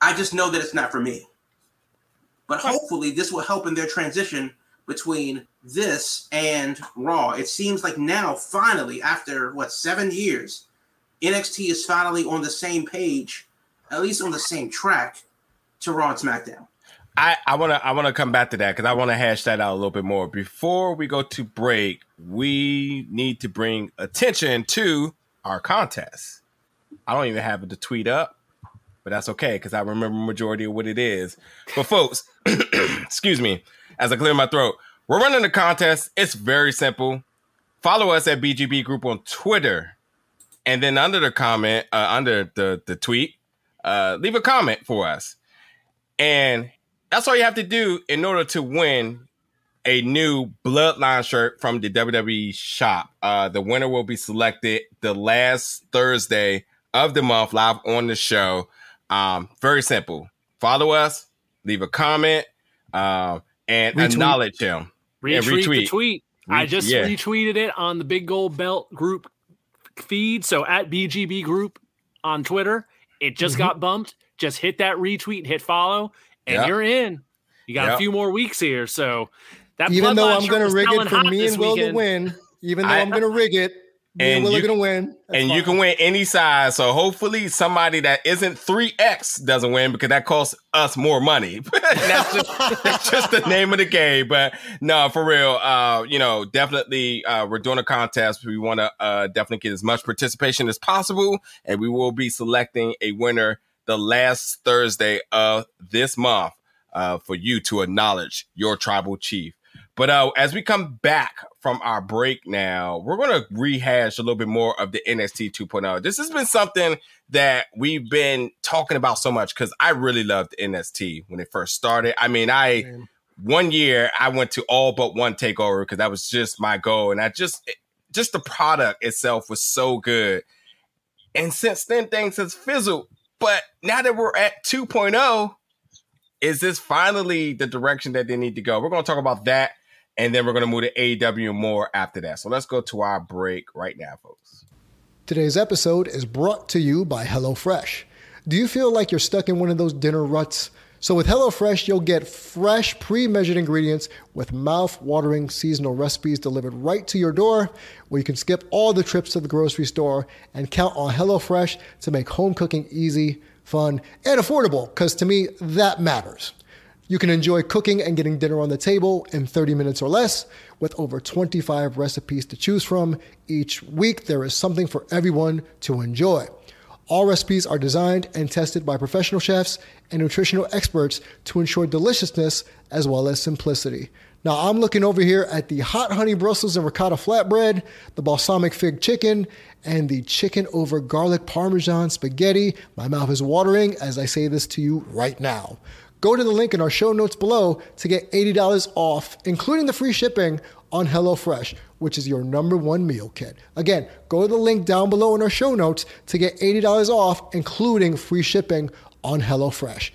S4: I just know that it's not for me. But hopefully, this will help in their transition between this and Raw. It seems like now, finally, after what seven years, NXT is finally on the same page at least on the same track to Raw and SmackDown.
S1: I, I want to I want to come back to that because I want to hash that out a little bit more. Before we go to break, we need to bring attention to our contest. I don't even have it to tweet up, but that's okay because I remember majority of what it is. But folks, (clears throat) excuse me, as I clear my throat, we're running a contest. It's very simple. follow us at BGB Group on Twitter, and then under the comment, uh, under the the tweet, uh, leave a comment for us, and that's all you have to do in order to win a new Bloodline shirt from the WWE shop. Uh, the winner will be selected the last Thursday of the month, live on the show. Um, very simple. Follow us, leave a comment, uh, and retweet. acknowledge him.
S3: Retweet, retweet. the tweet. I just yeah. retweeted it on the Big Gold Belt group feed. So at BGB Group on Twitter, it just mm-hmm. got bumped. Just hit that retweet, hit follow, and yep. you're in. You got yep. a few more weeks here, so
S5: that even though I'm going to rig it for me and Will to win, even though I, am going to rig it, and we're going to win.
S1: and fine. you can win any size. So hopefully somebody that isn't 3X doesn't win because that costs us more money. (laughs) that's, just, that's just the name of the game. But no, for real, uh, you know, definitely uh, we're doing a contest. We want to uh, definitely get as much participation as possible. And we will be selecting a winner the last Thursday of this month uh, for you to acknowledge your tribal chief. But uh, as we come back from our break now, we're going to rehash a little bit more of the NXT 2.0. This has been something that we've been talking about so much because I really loved NXT when it first started. I mean, I one year I went to all but one takeover because that was just my goal, and I just just the product itself was so good. And since then, things has fizzled. But now that we're at 2.0, is this finally the direction that they need to go? We're going to talk about that and then we're going to move to AEW more after that. So let's go to our break right now, folks.
S5: Today's episode is brought to you by HelloFresh. Do you feel like you're stuck in one of those dinner ruts? So with HelloFresh, you'll get fresh, pre-measured ingredients with mouth-watering seasonal recipes delivered right to your door, where you can skip all the trips to the grocery store and count on HelloFresh to make home cooking easy, fun, and affordable, because to me, that matters. You can enjoy cooking and getting dinner on the table in 30 minutes or less with over 25 recipes to choose from. Each week, there is something for everyone to enjoy. All recipes are designed and tested by professional chefs and nutritional experts to ensure deliciousness as well as simplicity. Now, I'm looking over here at the hot honey Brussels and ricotta flatbread, the balsamic fig chicken, and the chicken over garlic parmesan spaghetti. My mouth is watering as I say this to you right now. Go to the link in our show notes below to get $80 off, including the free shipping on HelloFresh, which is your number one meal kit. Again, go to the link down below in our show notes to get $80 off, including free shipping on HelloFresh.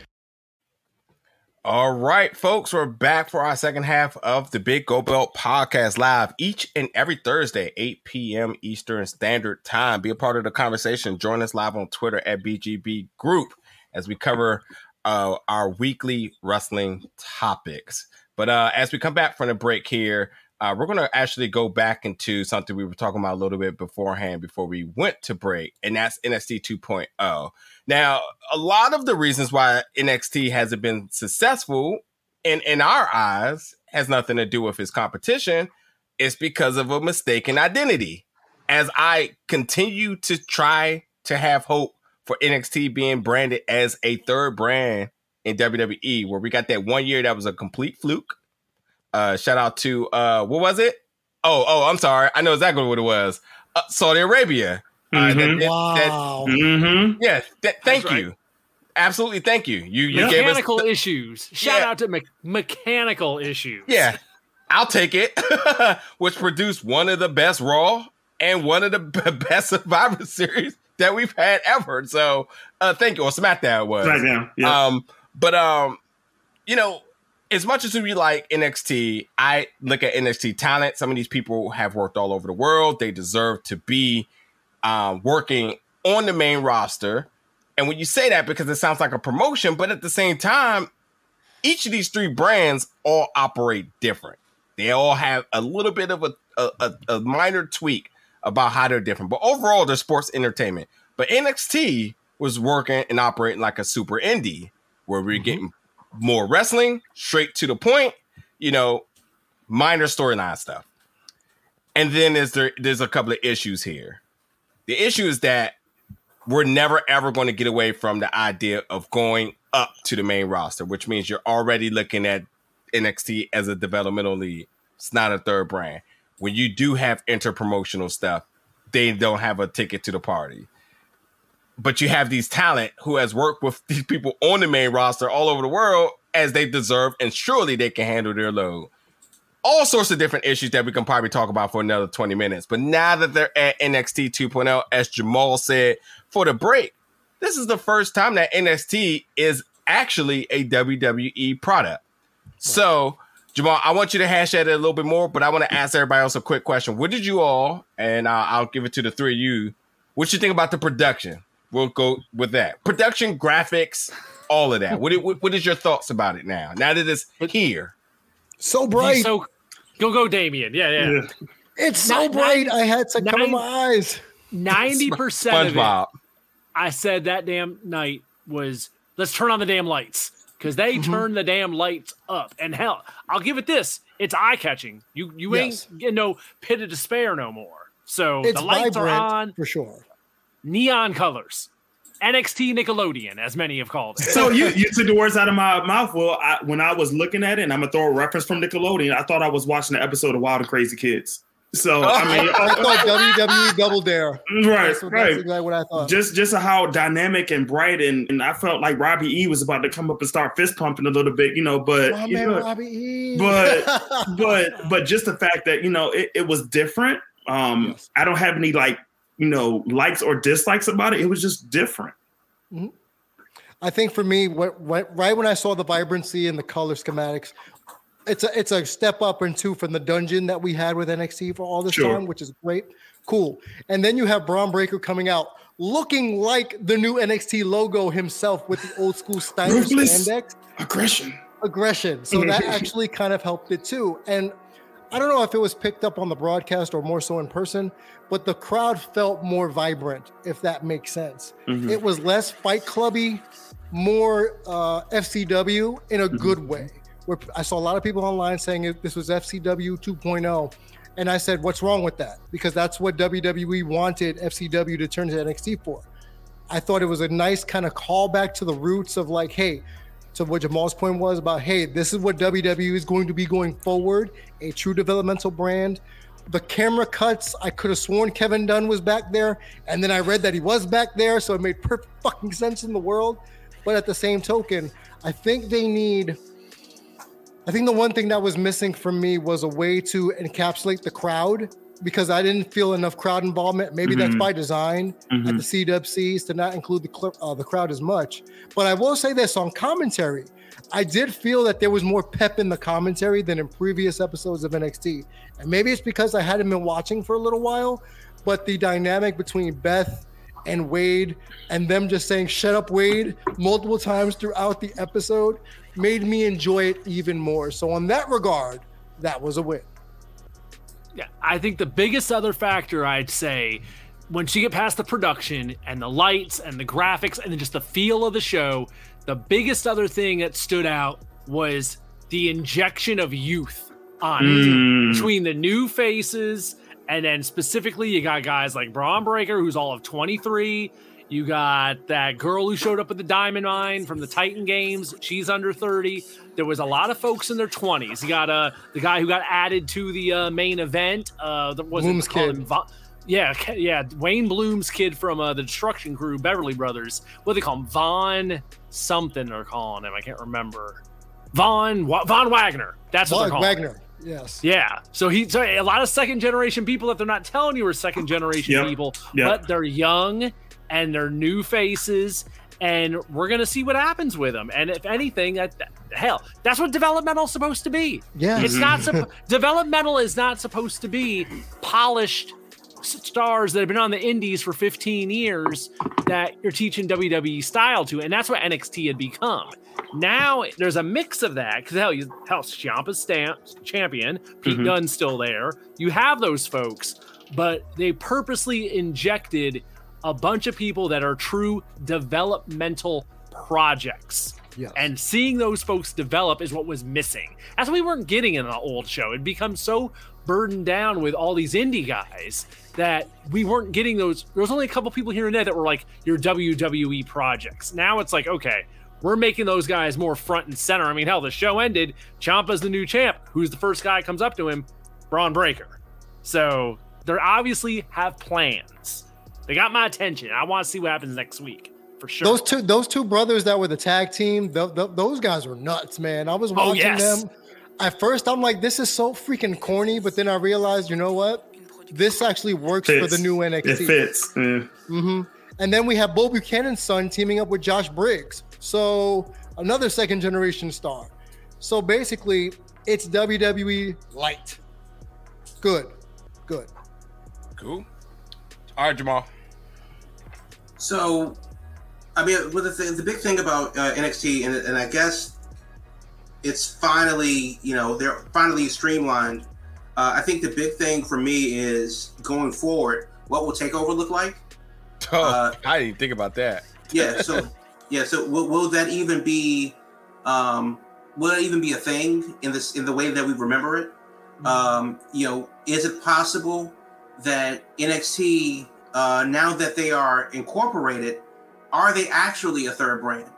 S1: All right, folks, we're back for our second half of the Big Gold Belt podcast live each and every Thursday, 8 p.m. Eastern Standard Time. Be a part of the conversation. Join us live on Twitter at BGB Group as we cover uh, our weekly wrestling topics. But uh, as we come back from the break here, uh, we're going to actually go back into something we were talking about a little bit beforehand before we went to break, and that's NXT 2.0. Now, a lot of the reasons why NXT hasn't been successful in, in our eyes has nothing to do with its competition. It's because of a mistaken identity. As I continue to try to have hope for NXT being branded as a third brand in WWE, where we got that one year that was a complete fluke. Uh, shout out to uh, what was it? Oh, oh, I'm sorry. I know exactly what it was. Uh, Saudi Arabia.
S5: Mm-hmm. Uh, that, that, wow.
S1: That, mm-hmm. Yeah. thank you. Absolutely. Thank you. You, you
S3: mechanical gave us mechanical issues. Shout yeah. out to me- mechanical issues.
S1: Yeah. I'll take it. (laughs) Which produced one of the best Raw and one of the (laughs) best Survivor Series that we've had ever. So uh thank you. Or SmackDown was.
S2: SmackDown. Yeah.
S1: Um, but um, you know, as much as we like NXT, I look at NXT talent. Some of these people have worked all over the world. They deserve to be uh, working on the main roster. And when you say that, because it sounds like a promotion, but at the same time, each of these three brands all operate different. They all have a little bit of a, a, a minor tweak about how they're different. But overall, they're sports entertainment. But NXT was working and operating like a super indie where we're mm-hmm. getting more wrestling, straight to the point, you know, minor storyline stuff. And then there's there, there's a couple of issues here. The issue is that we're never ever going to get away from the idea of going up to the main roster, which means you're already looking at NXT as a developmental lead. It's not a third brand. When you do have interpromotional stuff, they don't have a ticket to the party. But you have these talent who has worked with (laughs) these people on the main roster all over the world as they deserve, and surely they can handle their load. All sorts of different issues that we can probably talk about for another 20 minutes. But now that they're at NXT 2.0, as Jamal said for the break, this is the first time that NXT is actually a WWE product. So, Jamal, I want you to hash at it a little bit more, but I want to ask everybody else a quick question. What did you all, and uh, I'll give it to the three of you, what you think about the production? We'll go with that. Production, graphics, all of that. What, what, what is your thoughts about it now? Now that it's here.
S5: So bright.
S3: So go go Damien. Yeah, yeah. yeah.
S5: It's so bright. I had to cover my eyes.
S3: 90% of it, I said that damn night was let's turn on the damn lights because they mm-hmm. turn the damn lights up. And hell, I'll give it this: it's eye catching. You you yes. ain't getting no pit of despair no more. So it's the lights are on
S5: for sure.
S3: Neon colors. NXT Nickelodeon, as many have called it.
S2: So you, you took the words out of my mouth. Well, I, when I was looking at it, and I'm gonna throw a reference from Nickelodeon, I thought I was watching the episode of Wild and Crazy Kids. So I mean,
S5: I thought WWE Double Dare.
S2: Right, that's what, right. That's exactly what I thought. Just just how dynamic and bright, and, and I felt like Robbie E was about to come up and start fist pumping a little bit, you know. But oh, man, know, Robbie E. But (laughs) but but just the fact that you know it, it was different. Um, yes. I don't have any like you know likes or dislikes about it. It was just different. Mm-hmm.
S5: I think for me, what, what, right when I saw the vibrancy and the color schematics, it's a it's a step up and two from the dungeon that we had with NXT for all this sure. time, which is great, cool. And then you have Bron Breakker coming out looking like the new NXT logo himself with the old school Steiner spandex.
S2: Aggression.
S5: Aggression. So that (laughs) actually kind of helped it too. And I don't know if it was picked up on the broadcast or more so in person, but the crowd felt more vibrant, if that makes sense. Mm-hmm. It was less fight clubby, more uh, FCW in a mm-hmm. good way where I saw a lot of people online saying this was FCW 2.0. And I said, what's wrong with that? Because that's what WWE wanted FCW to turn to NXT for. I thought it was a nice kind of callback to the roots of like, hey, to what Jamal's point was about, hey, this is what WWE is going to be going forward, a true developmental brand. The camera cuts, I could have sworn Kevin Dunn was back there, and then I read that he was back there, so it made perfect fucking sense in the world. But at the same token, I think they need I think the one thing that was missing from me was a way to encapsulate the crowd because I didn't feel enough crowd involvement. Maybe mm-hmm. that's by design mm-hmm. at the CWCs to not include the cl- uh, the crowd as much. But I will say this on commentary, I did feel that there was more pep in the commentary than in previous episodes of NXT, and maybe it's because I hadn't been watching for a little while. But the dynamic between Beth and Wade and them just saying "Shut up, Wade" multiple times throughout the episode made me enjoy it even more. So, on that regard, that was a win.
S3: Yeah, I think the biggest other factor I'd say once you get past the production and the lights and the graphics and then just the feel of the show, the biggest other thing that stood out was the injection of youth on mm. between the new faces and then specifically you got guys like Bron Breakker who's all of 23 you got that girl who showed up at the Diamond Mine from the Titan Games. She's under 30. There was a lot of folks in their 20s. You got uh, the guy who got added to the uh, main event. Uh, was Bloom's kid. yeah, yeah, Wayne Bloom's kid from uh, the Destruction Crew, Beverly Brothers. What do they call him? Von something they're calling him. I can't remember. Von Von Wagner. That's what Von they're calling Wagner. Him.
S5: Yes.
S3: Yeah. So he so a lot of second generation people that they're not telling you are second generation yep. people, yep. but they're young and they're new faces and we're gonna see what happens with them. And if anything, that, hell, that's what developmental is supposed to be.
S5: Yeah,
S3: it's not developmental is not supposed to be polished stars that have been on the indies for 15 years that you're teaching WWE style to, and that's what NXT had become. Now there's a mix of that because hell, you hell, Ciampa's stamp champion, Pete mm-hmm. Dunne's still there. You have those folks, but they purposely injected a bunch of people that are true developmental projects. Yes. And seeing those folks develop is what was missing. That's what we weren't getting in the old show. It becomes so burdened down with all these indie guys that we weren't getting those. There was only a couple people here and there that were like your WWE projects. Now it's like, okay, we're making those guys more front and center. I mean, hell, the show ended. Ciampa's the new champ. Who's the first guy comes up to him? Bron Breakker. So they obviously have plans. They got my attention. I want to see what happens next week for sure.
S5: Those two, those two brothers that were the tag team, the, the, those guys were nuts, man. I was oh, watching oh, yes. them. At first, I'm like, this is so freaking corny, but then I realized, you know what? This actually works fits. for the new NXT.
S2: It fits. Yeah.
S5: Mm-hmm. And then we have Bo Buchanan's son teaming up with Josh Briggs. So another second generation star. So basically, it's WWE light. Good. Good.
S1: Cool. All right, Jamal.
S4: So, I mean, well, the, the big thing about uh, NXT, and, and I guess it's finally, you know, they're finally streamlined. Uh, I think the big thing for me is going forward, what will Takeover look like? (laughs)
S1: Oh, uh, I didn't think about that.
S4: yeah. So, (laughs) yeah. So, will, will that even be? Um, will it even be a thing in this in the way that we remember it? Mm-hmm. Um, you know, is it possible that NXT uh, now that they are incorporated, are they actually a third brand?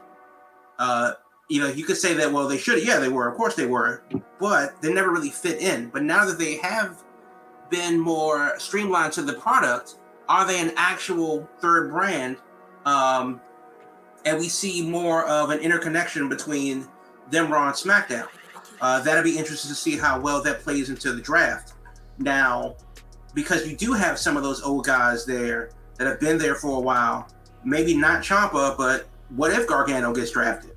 S4: Uh, you know, you could say that, well, they should. Yeah, they were. Of course they were. But they never really fit in. But now that they have been more streamlined to the product, are they an actual third brand? Um, and we see more of an interconnection between them, Raw and SmackDown. Uh, that'll be interesting to see how well that plays into the draft. Now, because you do have some of those old guys there that have been there for a while, maybe not Ciampa, but what if Gargano gets drafted?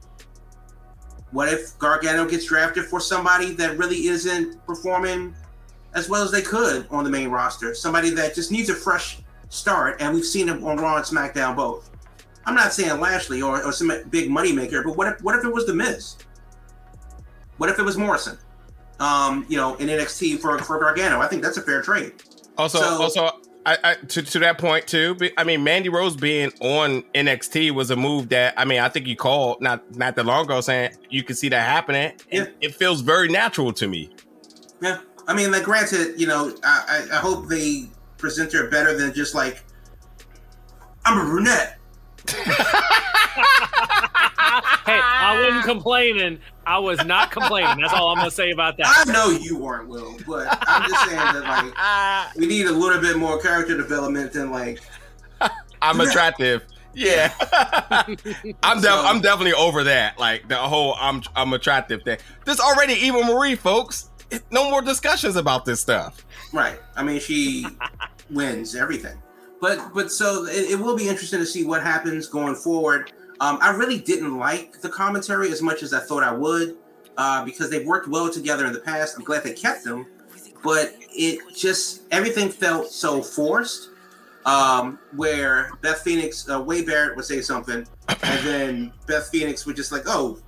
S4: What if Gargano gets drafted for somebody that really isn't performing as well as they could on the main roster? Somebody that just needs a fresh start, and we've seen him on Raw and SmackDown both. I'm not saying Lashley or, or some big moneymaker, but what if what if it was The Miz? What if it was Morrison? Um, you know, in NXT for for Gargano, I think that's a fair trade.
S1: Also, so, also, I, I, to to that point too. I mean, Mandy Rose being on NXT was a move that I mean I think you called not not that long ago saying you can see that happening. Yeah. it feels very natural to me.
S4: Yeah, I mean, like granted, you know, I I hope they present her better than just like I'm a brunette.
S3: Hey, I wasn't complaining. I was not complaining. That's all I'm gonna say about that.
S4: I know you weren't, Will, but I'm just saying that like we need a little bit more character development than like
S1: I'm (laughs) attractive. Yeah, (laughs) I'm so, I'm definitely over that. Like the whole I'm I'm attractive thing. There's already Eva Marie, folks. No more discussions about this stuff.
S4: Right. I mean, she wins everything. But but so it, it will be interesting to see what happens going forward. Um, I really didn't like the commentary as much as I thought I would uh, because they've worked well together in the past. I'm glad they kept them, but it just everything felt so forced. Um, where Beth Phoenix, uh, Wade Barrett would say something, and then Beth Phoenix would just like, "Oh,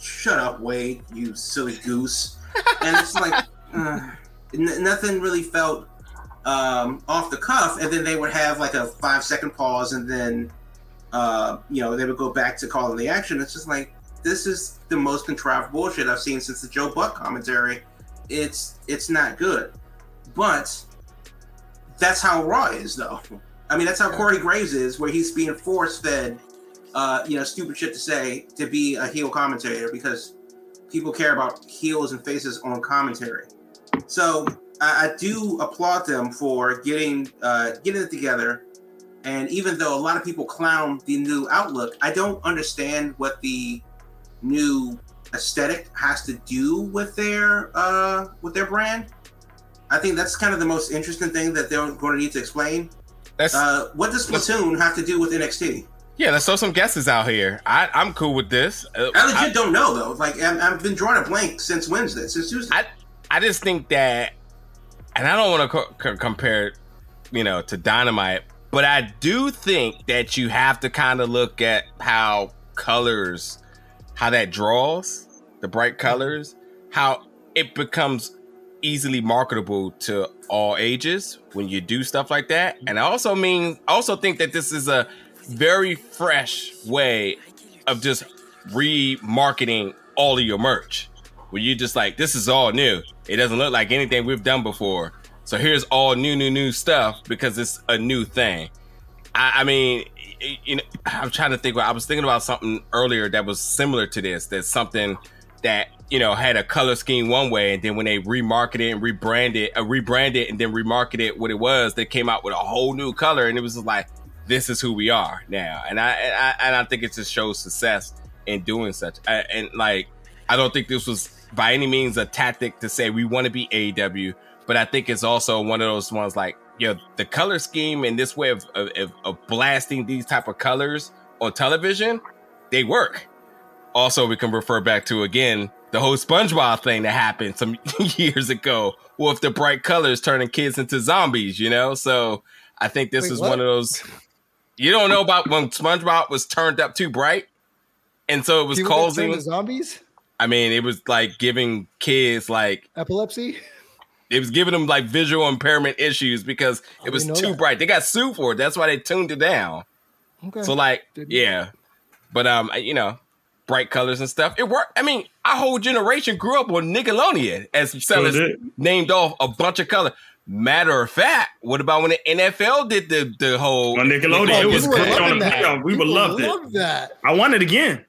S4: shut up, Wade, you silly goose," and it's like (laughs) uh, n- nothing really felt um, off the cuff, and then they would have like a five second pause, and then uh, you know, they would go back to calling the action. It's just like this is the most contrived bullshit I've seen since the Joe Buck commentary. It's it's not good, but that's how Raw is, though. I mean, that's how Corey Graves is, where he's being force fed, uh, you know, stupid shit to say to be a heel commentator because people care about heels and faces on commentary. So I, I do applaud them for getting uh, getting it together and even though a lot of people clown the new outlook, I don't understand what the new aesthetic has to do with their uh, with their brand. I think that's kind of the most interesting thing that they're going to need to explain. That's, uh, what does Splatoon have to do with NXT?
S1: Yeah, let's throw some guesses out here. I, am cool with this.
S4: Uh, I legit I, don't know though. Like i have been drawing a blank since Wednesday, since Tuesday.
S1: I, I just think that, and I don't want to co- co- compare, you know, to Dynamite, but I do think that you have to kind of look at how colors, how that draws, the bright mm-hmm. colors, how it becomes easily marketable to all ages when you do stuff like that. Mm-hmm. And I also mean, I also think that this is a very fresh way of just remarketing all of your merch. Where you just like, this is all new. It doesn't look like anything we've done before. So here's all new, new, new stuff because it's a new thing. I, I mean, you know, I'm trying to think. I was thinking about something earlier that was similar to this. That's something that you know, had a color scheme one way, and then when they remarketed and rebranded, uh, rebranded and then remarketed what it was, they came out with a whole new color, and it was just like, this is who we are now, and I and I, and I think it just shows success in doing such, I, and like, I don't think this was by any means a tactic to say we want to be AEW, but I think it's also one of those ones like, you know, the color scheme and this way of, of, of blasting these type of colors on television, they work. Also, we can refer back to again the whole SpongeBob thing that happened some (laughs) years ago with the bright colors turning kids into zombies, you know? So I think this Wait, is what? one of those. You don't know about when SpongeBob was turned up too bright, and so it was People causing
S5: zombies.
S1: I mean, it was like giving kids like
S5: epilepsy.
S1: It was giving them like visual impairment issues because it was too that. bright. They got sued for it. That's why they tuned it down. Okay. So like, Didn't yeah, but um, you know, bright colors and stuff. It worked. I mean, our whole generation grew up with Nickelodeon as sellers sure named off a bunch of color. Matter of fact, what about when the NFL did the the whole
S2: on Nickelodeon? it was good on the We would love that. I want it again.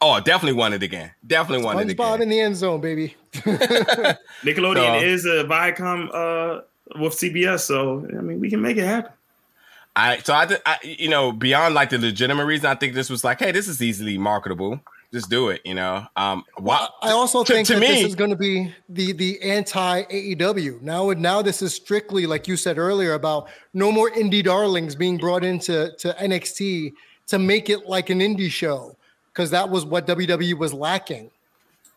S1: Oh, definitely won it again. Definitely want it again.
S5: in the end zone, baby. (laughs)
S2: Nickelodeon so, is a Viacom uh, with CBS, so I mean, we can make it happen.
S1: I so I, I you know beyond like the legitimate reason, I think this was like, hey, this is easily marketable. Just do it, you know. Um,
S5: well, I also to, think to that me, this is going to be the the anti AEW. Now, now this is strictly like you said earlier about no more indie darlings being brought into to NXT to make it like an indie show because that was what WWE was lacking.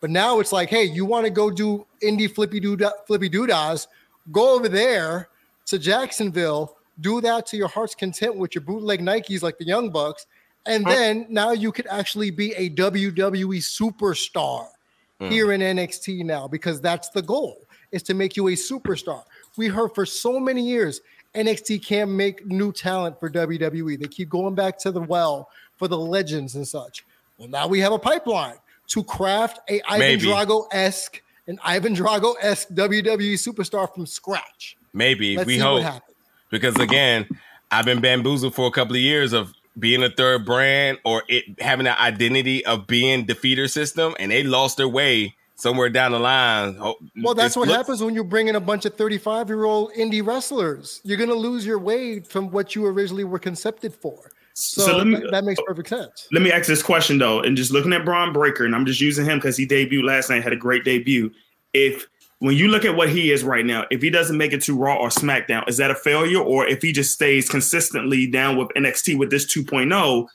S5: But now it's like, hey, you want to go do indie flippy doo flippy doodas? Go over there to Jacksonville do that to your heart's content with your bootleg Nikes like the Young Bucks. And then now you could actually be a WWE superstar mm. here in NXT now because that's the goal is to make you a superstar. We heard for so many years NXT can't make new talent for WWE. They keep going back to the well for the legends and such. Well, now we have a pipeline to craft a Ivan Drago esque, an Ivan Drago esque WWE superstar from scratch.
S1: Maybe Let's we hope because again, I've been bamboozled for a couple of years of being a third brand or it having an identity of being the feeder system, and they lost their way somewhere down the line. Oh,
S5: well, that's what looks- happens when you bring in a bunch of 35 year old indie wrestlers. You're going to lose your way from what you originally were concepted for. So, so me, that, that, makes perfect sense.
S2: Let me ask this question though, and just looking at Bron Breakker, and I'm just using him because he debuted last night, had a great debut. If when you look at what he is right now, if he doesn't make it to Raw or SmackDown, is that a failure? Or if he just stays consistently down with NXT with this 2.0,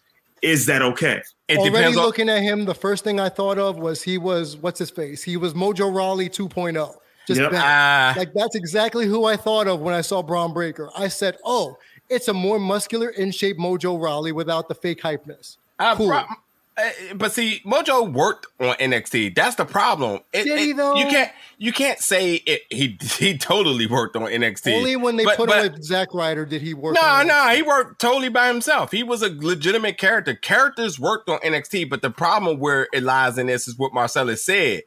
S2: is that okay?
S5: It Already looking at him, the first thing I thought of was he was what's his face? He was Mojo Rawley 2.0. Just yep. uh, like that's exactly who I thought of when I saw Bron Breakker. I said, "Oh, it's a more muscular, in shape Mojo Rawley without the fake hypeness."
S1: Uh, cool. Pro- uh, but see, Mojo worked on NXT. That's the problem.
S5: It, Did he though?
S1: You can't you can't say it, he (laughs) he totally worked on NXT.
S5: Only when they but, put but, him with Zack Ryder did he work.
S1: No, no, he worked totally by himself. He was a legitimate character. Characters worked on NXT, but the problem where it lies in this is what Marcellus said.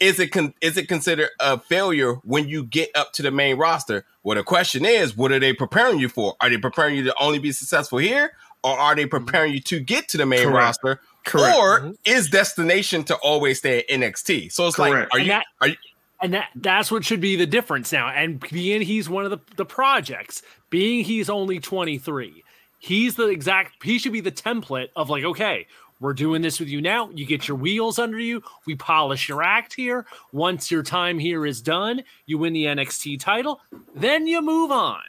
S1: Is it con- is it considered a failure when you get up to the main roster? Well, the question is, what are they preparing you for? Are they preparing you to only be successful here, or are they preparing you to get to the main Correct. roster? Correct. Or mm-hmm. is destination to always stay at NXT? So it's Correct. like, are you, that, are you?
S3: And that that's what should be the difference now. And being he's one of the, the projects, being he's only 23, he's the exact he should be the template of like, okay, we're doing this with you now. You get your wheels under you. We polish your act here. Once your time here is done, you win the NXT title. Then you move on.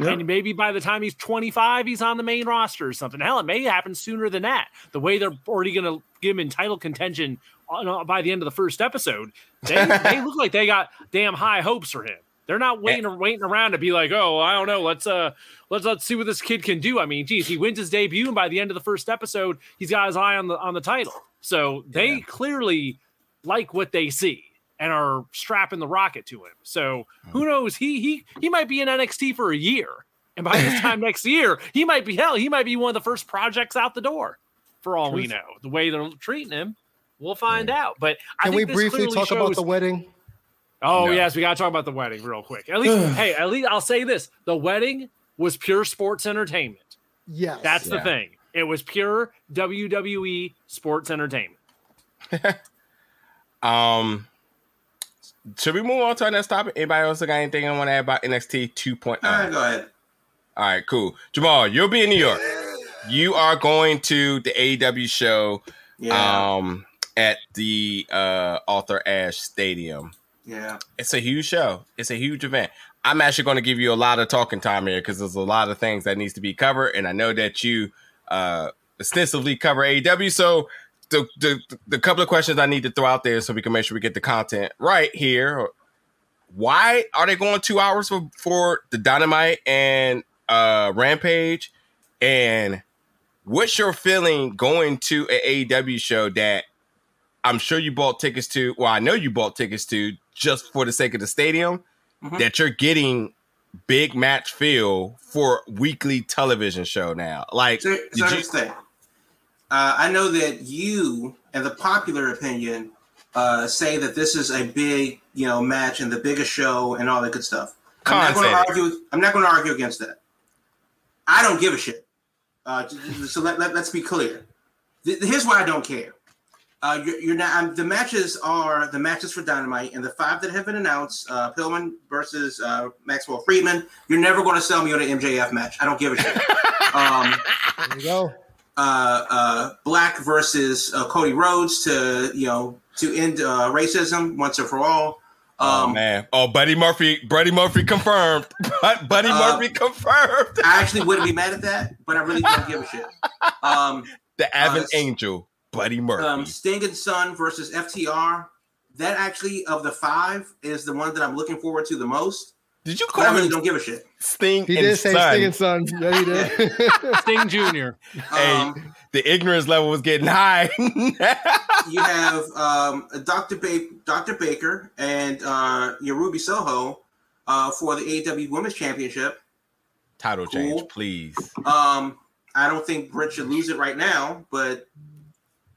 S3: Yep. And maybe by the time he's 25, he's on the main roster or something. Hell, it may happen sooner than that. The way they're already going to give him in title contention on, uh, by the end of the first episode, they, (laughs) they look like they got damn high hopes for him. They're not waiting yeah. waiting around to be like, oh, I don't know, let's uh let's let's see what this kid can do. I mean, geez, he wins his debut, and by the end of the first episode, he's got his eye on the on the title. So they yeah. clearly like what they see and are strapping the rocket to him. So who hmm. knows? He he he might be in NXT for a year, and by this (laughs) time next year, he might be hell. He might be one of the first projects out the door. For all Truth. we know, the way they're treating him, we'll find right. out. But
S5: can we briefly talk shows, about the wedding?
S3: Oh no. yes, we got to talk about the wedding real quick. At least, (sighs) hey, at least I'll say this: the wedding was pure sports entertainment.
S5: Yes,
S3: that's yeah. the thing. It was pure WWE sports entertainment. (laughs)
S1: Um, should we move on to our next topic? Anybody else got anything I want to add about NXT 2.0? All
S4: right, go ahead.
S1: All right, cool. Jamal, you'll be in New York. You are going to the AEW show yeah. um, at the uh, Arthur Ashe Stadium.
S4: Yeah.
S1: It's a huge show. It's a huge event. I'm actually going to give you a lot of talking time here because there's a lot of things that needs to be covered, and I know that you uh, extensively cover AEW. So the, the the couple of questions I need to throw out there so we can make sure we get the content right here. Why are they going two hours for, for the Dynamite and uh, Rampage? And what's your feeling going to an AEW show that I'm sure you bought tickets to? Well, I know you bought tickets to just for the sake of the stadium. Mm-hmm. That you're getting big match feel for weekly television show now. Like,
S4: so, so you? Uh, I know that you and the popular opinion uh, say that this is a big, you know, match and the biggest show and all that good stuff. I'm not going to argue. I'm not going to argue against that. I don't give a shit. Uh, so let, let, us be clear. Here's why I don't care. Uh, you're, you're not. Um, the matches are the matches for Dynamite, and the five that have been announced: uh, Pillman versus uh, Maxwell Friedman. You're never going to sell me on an MJF match. I don't give a shit. (laughs) Um, there you go uh, uh, Black versus uh, Cody Rhodes to you know to end uh, racism once and for all.
S1: Oh, um, oh man! Oh, Buddy Murphy, Buddy Murphy confirmed. (laughs) Buddy uh, Murphy confirmed.
S4: I actually wouldn't be mad at that, but I really don't give a shit. (laughs) Um,
S1: the Avon uh, Angel, Buddy Murphy. Um,
S4: Sting and Son versus FTR. That actually of the five is the one that I'm looking forward to the most.
S1: Did you call
S4: I really don't give a shit.
S1: Sting
S5: he did say son. Sting and Son. Yeah, he
S3: did. (laughs) Sting Jr.
S1: Hey, um, the ignorance level was getting high. (laughs)
S4: you have um, Dr. Ba- Dr. Baker and uh, your Ruby Soho uh, for the AEW Women's Championship.
S1: Title cool. change, please.
S4: Um, I don't think Britt should lose it right now, but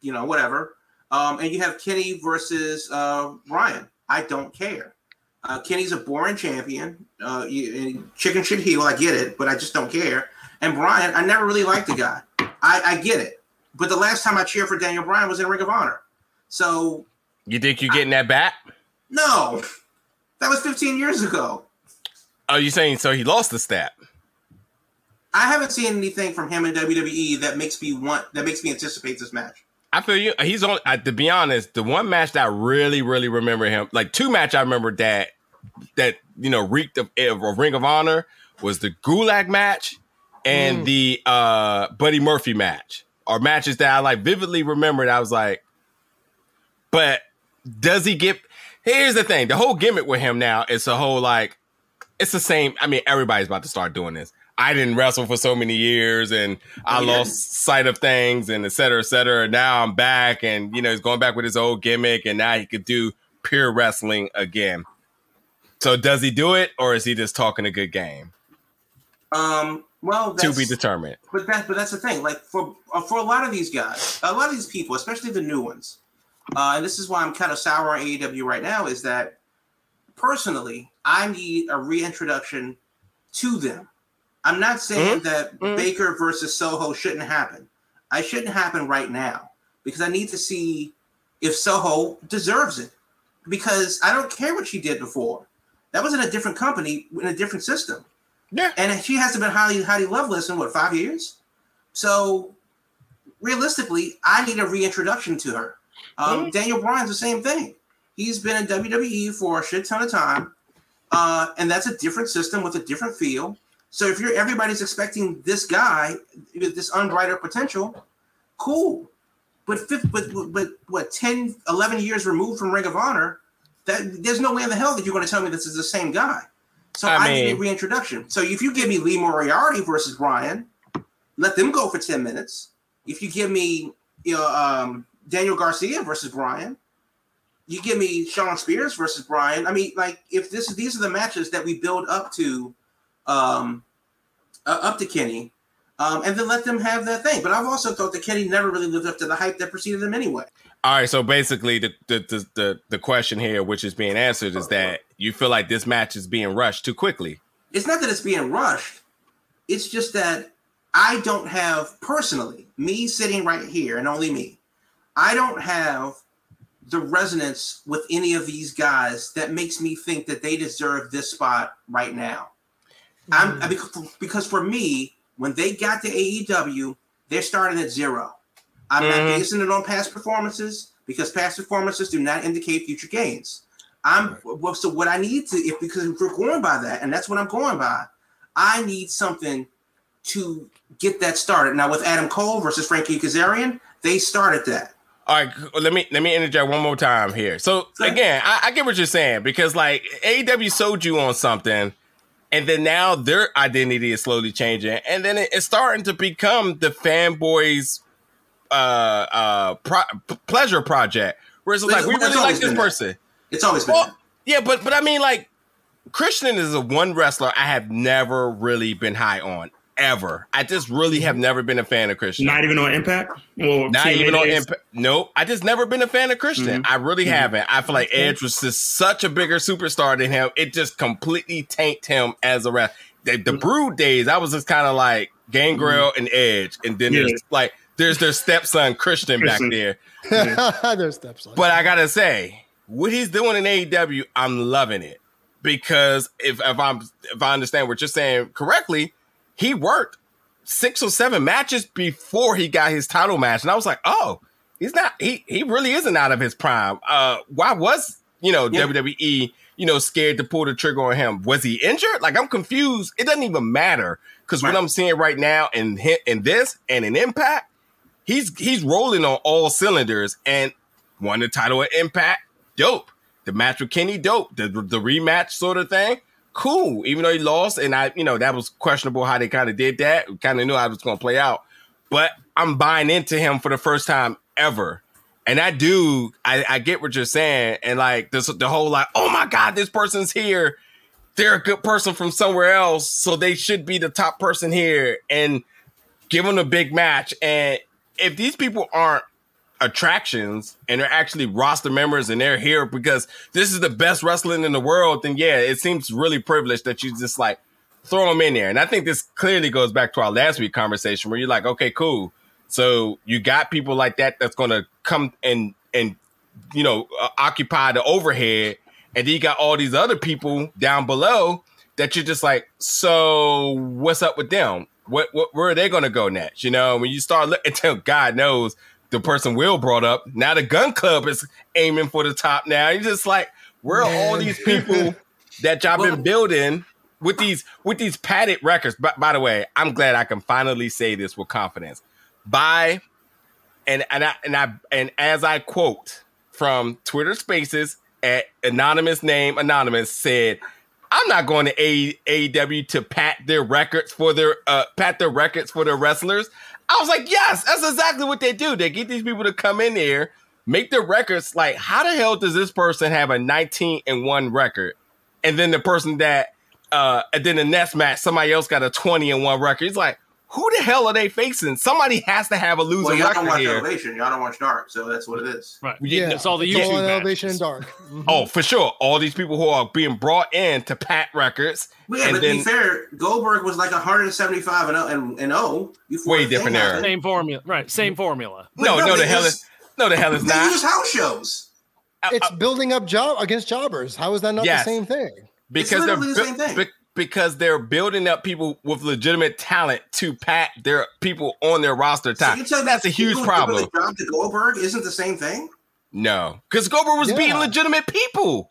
S4: you know, whatever. Um, and you have Kenny versus uh, Ryan. I don't care. Uh, Kenny's a boring champion. Uh, you, chicken should heal. I get it, but I just don't care. And Bryan, I never really liked the guy. I, I get it, but the last time I cheered for Daniel Bryan was in Ring of Honor. So
S1: you think you're getting I, that back?
S4: No, that was 15 years ago.
S1: Are you saying so? He lost the step.
S4: I haven't seen anything from him in WWE that makes me want that makes me anticipate this match.
S1: I feel you. He's on. to be honest, the one match that I really, really remember him, like two match I remember that that you know reeked of, of Ring of Honor was the Gulag match and mm. the uh Buddy Murphy match, are matches that I like vividly remembered. I was like, but does he get? Here's the thing: the whole gimmick with him now is a whole like, it's the same. I mean, everybody's about to start doing this. I didn't wrestle for so many years and I yeah. lost sight of things and et cetera, et cetera. Now I'm back and, you know, he's going back with his old gimmick and now he could do pure wrestling again. So does he do it or is he just talking a good game?
S4: Um, well,
S1: to be determined.
S4: But that, but that's the thing. Like for uh, for a lot of these guys, a lot of these people, especially the new ones, uh, and this is why I'm kind of sour on AEW right now, is that personally, I need a reintroduction to them. I'm not saying mm-hmm. that mm-hmm. Baker versus Soho shouldn't happen. I shouldn't happen right now because I need to see if Soho deserves it. Because I don't care what she did before. That was in a different company in a different system.
S1: Yeah.
S4: And she hasn't been highly highly loveless in what five years. So realistically, I need a reintroduction to her. Um, mm-hmm. Daniel Bryan's the same thing. He's been in WWE for a shit ton of time, uh, and that's a different system with a different feel. So if you're everybody's expecting this guy with this unbridled potential, cool. But fifth, but, but what 10, 11 years removed from Ring of Honor, that there's no way in the hell that you're going to tell me this is the same guy. So I, I mean, need a reintroduction. So if you give me Lee Moriarty versus Bryan, let them go for 10 minutes. If you give me you know um, Daniel Garcia versus Bryan, you give me Shawn Spears versus Bryan. I mean, like if this these are the matches that we build up to um, uh, up to Kenny, um, and then let them have that thing. But I've also thought that Kenny never really lived up to the hype that preceded him anyway.
S1: All right, so basically, the the, the the the question here, which is being answered, is that you feel like this match is being rushed too quickly.
S4: It's not that it's being rushed. It's just that I don't have personally me sitting right here, and only me. I don't have the resonance with any of these guys that makes me think that they deserve this spot right now. Mm. I'm because, because for me, when they got to AEW, they're starting at zero. I'm mm. not mm-hmm. basing it on past performances because past performances do not indicate future gains. I'm well, so what I need to if because if we're going by that, and that's what I'm going by, I need something to get that started. Now with Adam Cole versus Frankie Kazarian, they started that.
S1: All right, let me let me interject one more time here. So again, I, I get what you're saying because like AEW sold you on something, and then now their identity is slowly changing, and then it, it's starting to become the fanboys' uh uh pro- pleasure project, where it's like we really like this person.
S4: It's always been. Well,
S1: yeah, but but I mean like Christian is a one wrestler I have never really been high on ever. I just really have never been a fan of Christian.
S2: Not even on Impact.
S1: Well, not even on Impact. Nope. I just never been a fan of Christian. Mm-hmm. I really mm-hmm. haven't. I feel like Edge was just such a bigger superstar than him. It just completely tanked him as a wrestler. The, the mm-hmm. Brood days, I was just kind of like Gangrel mm-hmm. and Edge, and then yeah. there's like there's their stepson Christian, Christian. back there.
S5: Yeah. (laughs) (laughs) their stepson.
S1: But I gotta say, what he's doing in AEW, I'm loving it because if if I'm if I understand what you're saying correctly he worked six or seven matches before he got his title match, and I was like, oh, he's not. He he really isn't out of his prime. Uh, why was you know yeah. WWE you know scared to pull the trigger on him? Was he injured? Like I'm confused. It doesn't even matter because right. what I'm seeing right now in in this and in Impact, he's he's rolling on all cylinders and won the title at Impact. Dope. The match with Kenny, dope. The the rematch sort of thing cool, even though he lost. And I, you know, that was questionable how they kind of did that. Kind of knew how it was going to play out. But I'm buying into him for the first time ever. And I do, I, I get what you're saying. And like this, the whole like, oh my God, this person's here. They're a good person from somewhere else. So they should be the top person here and give them a big match. And if these people aren't attractions and they're actually roster members and they're here because this is the best wrestling in the world, then yeah, it seems really privileged that you just like throw them in there. And I think this clearly goes back to our last week conversation where you're like, okay, cool. So you got people like that that's going to come and and you know uh, occupy the overhead, and then you got all these other people down below that you're just like, so what's up with them? What, what where are they going to go next? You know, when you start looking, (laughs) until God knows the person Will brought up. Now the Gunn Club is aiming for the top. Now you're just like, where are all these people that y'all been building with these with these padded records? But by the way, I'm glad I can finally say this with confidence. By and and I and I and as I quote from Twitter Spaces at anonymous name anonymous said. I'm not going to AEW to pat their records for their uh, pat their records for their wrestlers. I was like, yes, that's exactly what they do. They get these people to come in there, make their records. Like, how the hell does this person have a 19 and one record? And then the person that, uh, and then the next match, somebody else got a 20 and one record. It's like, who the hell are they facing? Somebody has to have a losing well, y'all record
S4: don't watch
S1: here.
S4: Elevation. Y'all don't watch Dark, so that's what it is.
S3: Right. Yeah, it's all the it's YouTube all
S5: Elevation and Dark. (laughs)
S1: Mm-hmm. Oh, for sure. All these people who are being brought in to pat records.
S4: Well, yeah, but then, to be fair, Goldberg was like 175 and 0 and, and 0
S1: way different era.
S3: Same formula, right? Same formula.
S1: no, no, no the hell is no, the hell is
S4: they
S1: not.
S4: Use house shows.
S5: It's uh, building up job against jobbers. How is that not yes. the same thing?
S1: Because they're the same thing. Be- because they're building up people with legitimate talent to pat their people on their roster time. So that's a huge problem.
S4: Job to Goldberg isn't the same thing.
S1: No, because Goldberg was yeah. beating legitimate people.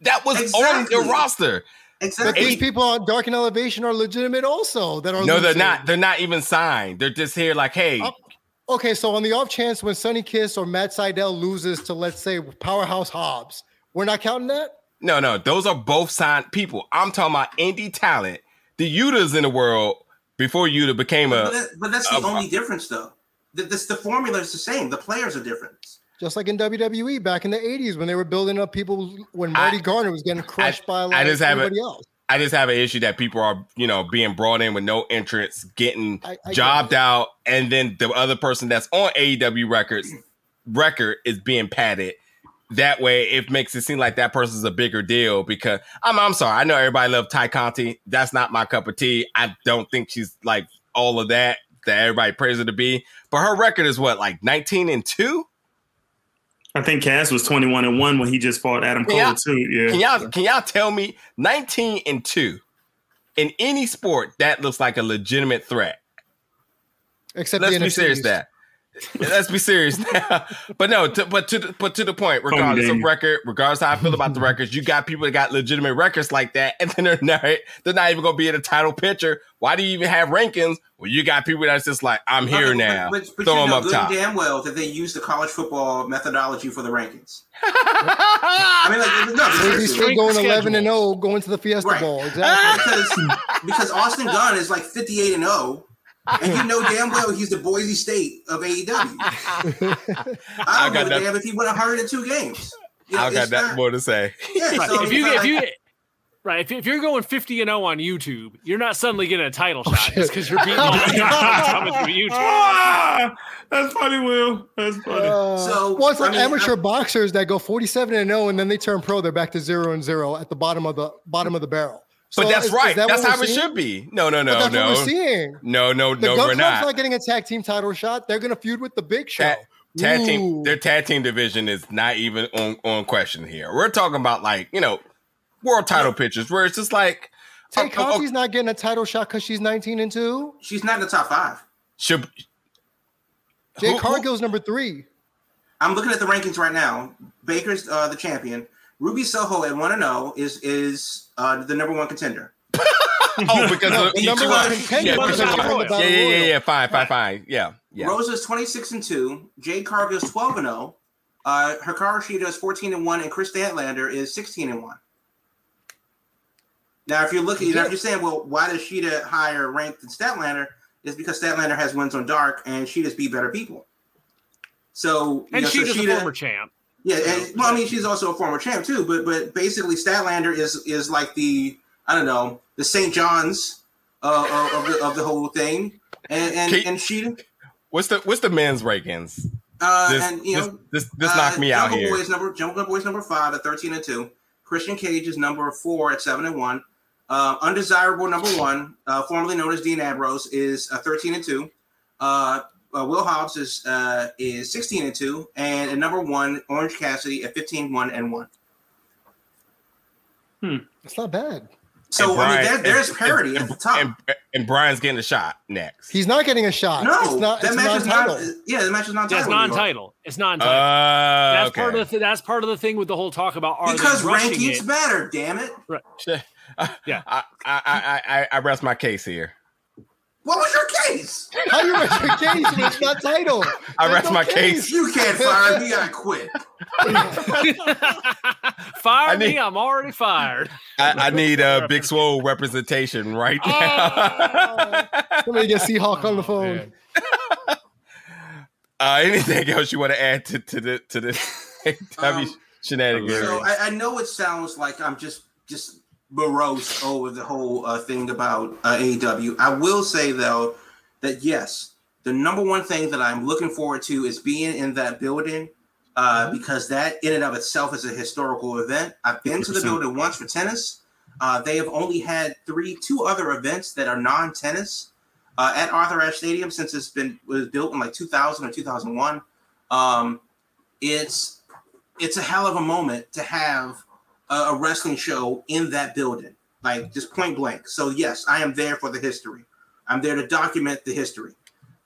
S1: That was exactly. on their roster.
S5: Exactly. But these people on Dark and Elevation are legitimate also. That are
S1: no, they're not. They're not even signed. They're just here like, hey. Uh,
S5: okay, so on the off chance when Sonny Kiss or Matt Sydal loses to let's say Powerhouse Hobbs, we're not counting that.
S1: No, no, those are both signed people. I'm talking about indie talent. The Yutas in the world before Yuta became a.
S4: But, that, but that's the a, only difference, though. The, this, the formula is the same. The players are different.
S5: Just like in WWE back in the '80s when they were building up people when Marty I, Garner was getting crushed I, by like I just everybody
S1: a,
S5: else.
S1: I just have an issue that people are, you know, being brought in with no entrance, getting jobbed out, and then the other person that's on AEW records record is being padded that way it makes it seem like that person's a bigger deal because I'm I'm sorry. I know everybody loves Tay Conti. That's not my cup of tea. I don't think she's like all of that that everybody prays her to be. But her record is what, like 19 and 2?
S2: I think Cass was 21 and 1 when he just fought Adam Cole too. Yeah.
S1: Can y'all can y'all tell me 19 and 2 in any sport that looks like a legitimate threat?
S5: Except
S1: let's be serious that. Let's be serious now. (laughs) But no, to, but to the, but to the point, regardless of record, regardless how I feel about the (laughs) records, you got people that got legitimate records like that, and then they're not they're not even gonna be in a title picture. Why do you even have rankings? Well, you got people that's just like, I'm here okay, now.
S4: But, but, but Throw you know, them up top. damn well that they use the college football methodology for the rankings. (laughs) I
S5: mean, like, no, he's still going eleven and 0 going to the Fiesta right. Bowl, exactly.
S4: because, because Austin Gunn is like fifty eight and zero oh, and you know damn well he's the Boise State of AEW. (laughs) I don't give a damn if he won 102 games.
S1: You know, I got that more to say.
S3: Yeah, right. so if you if you right if, if you're going 50 and 0 on YouTube, you're not suddenly getting a title oh, shot just because you're beating all these coming through YouTube. Ah,
S2: that's funny, Will. That's funny. Uh,
S5: so well, it's like I mean, amateur I, boxers that go 47 and 0 and then they turn pro. They're back to zero and zero at the bottom of the bottom of the barrel.
S1: So but that's is, right. Is that that's how it should be. No, no, no,
S5: but that's
S1: no.
S5: What we're seeing.
S1: No, no, the no. Gun we're not.
S5: not getting a tag team title shot. They're going to feud with the Big Show.
S1: Tag, tag team. Their tag team division is not even on on question here. We're talking about like you know world title yeah. pictures where it's just like.
S5: Tay Conti's not getting a title shot because she's 19 and 2.
S4: She's not in the top five.
S1: Should
S5: Jade Cargill's number three.
S4: I'm looking at the rankings right now. Baker's uh, the champion. Ruby Soho at 1 and 0 is is uh, the number one contender. (laughs)
S1: oh, because no, of number one contender. Yeah, yeah, yeah, yeah, yeah, fine, fine, fine. Yeah, yeah.
S4: Rosa's 26 and 2. Jade Cargill's 12 and 0. Uh, Hikaru Shida is 14 and 1, and Kris Statlander is 16 and 1. Now, if you're looking, yeah. if you're saying, well, why does Shida higher rank than Statlander? Is because Statlander has wins on dark and Shida's beat better people. So
S3: and know, Shida's so Shida, a former champ.
S4: Yeah, and, well, I mean, she's also a former champ too. But but basically, Statlander is is like the I don't know the St. John's uh, of the of the whole thing, and and, Kate, and she.
S1: What's the what's the men's rankings?
S4: Uh, this, and you know
S1: this this, this uh, knocked me out
S4: here.
S1: Boy is
S4: number Jungle Boy is number five at thirteen and two. Christian Cage is number four at seven and one. Uh, undesirable number one, uh, formerly known as Dean Ambrose, is uh, thirteen and two. Uh, uh, Will Hobbs is uh, is 16 and 2, and at number one, Orange Cassidy at 15, 1 and 1.
S5: Hmm. That's not bad.
S4: So Brian, I mean, there, there's and, parity and, at the top.
S1: And, and, Brian's getting a shot next.
S5: He's not getting a shot.
S4: No,
S5: it's not,
S4: that match is not. Yeah, the match is not.
S3: It's non-title. It's non-title. Uh, that's okay. part of the. Th- that's part of the thing with the whole talk about
S4: are because rankings it? matter. Damn it. Right. (laughs)
S1: yeah. I, I I I rest my case here.
S4: What was your case?
S5: How you rest your case it's not title?
S1: I rest no my case.
S4: case. You can't fire me. I quit. (laughs)
S3: fire I need, me. I'm already fired.
S1: I, I need a big swole representation right oh. now.
S5: Oh. (laughs) Somebody get Seahawk on the phone.
S1: Uh, anything else you want to add to, to the to the um, (laughs) shenanigans?
S4: So I, I know it sounds like I'm just just morose over the whole uh, thing about uh, AEW. I will say though that yes, the number one thing that I'm looking forward to is being in that building uh, mm-hmm. because that in and of itself is a historical event. I've been 100%. to the building once for tennis. Uh, they have only had three, two other events that are non-tennis uh, at Arthur Ashe Stadium since it's been was built in like 2000 or 2001. Um, it's it's a hell of a moment to have a wrestling show in that building, like just point blank. So yes, I am there for the history. I'm there to document the history.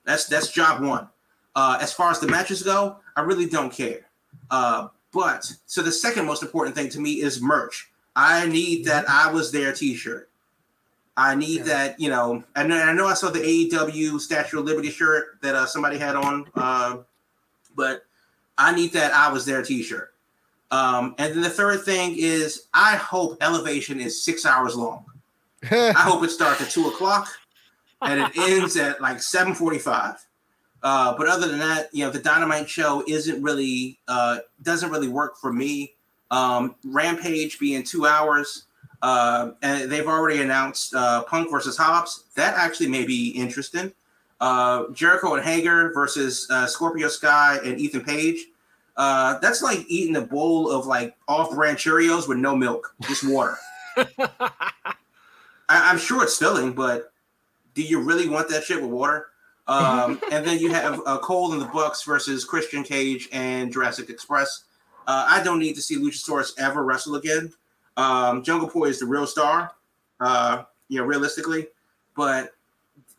S4: That's that's job one. Uh, as far as the matches go, I really don't care. Uh, but so the second most important thing to me is merch. I need that I was there T-shirt. I need yeah. that you know. And I know I saw the AEW Statue of Liberty shirt that uh, somebody had on, uh, but I need that I was there T-shirt. Um, and then the third thing is, I hope Elevation is six hours long. (laughs) I hope it starts at two o'clock and it ends at like seven forty-five. Uh, but other than that, you know, the Dynamite show isn't really uh, doesn't really work for me. Um, Rampage being two hours, uh, and they've already announced uh, Punk versus Hobbs. That actually may be interesting. Uh, Jericho and Hager versus uh, Scorpio Sky and Ethan Page. Uh, that's like eating a bowl of like off-brand Cheerios with no milk, just water. (laughs) I, am sure it's filling, but do you really want that shit with water? Um, (laughs) and then you have uh, Cole and the Bucks versus Christian Cage and Jurassic Express. Uh, I don't need to see Luchasaurus ever wrestle again. Um, Jungle Boy is the real star, uh, you know, realistically. But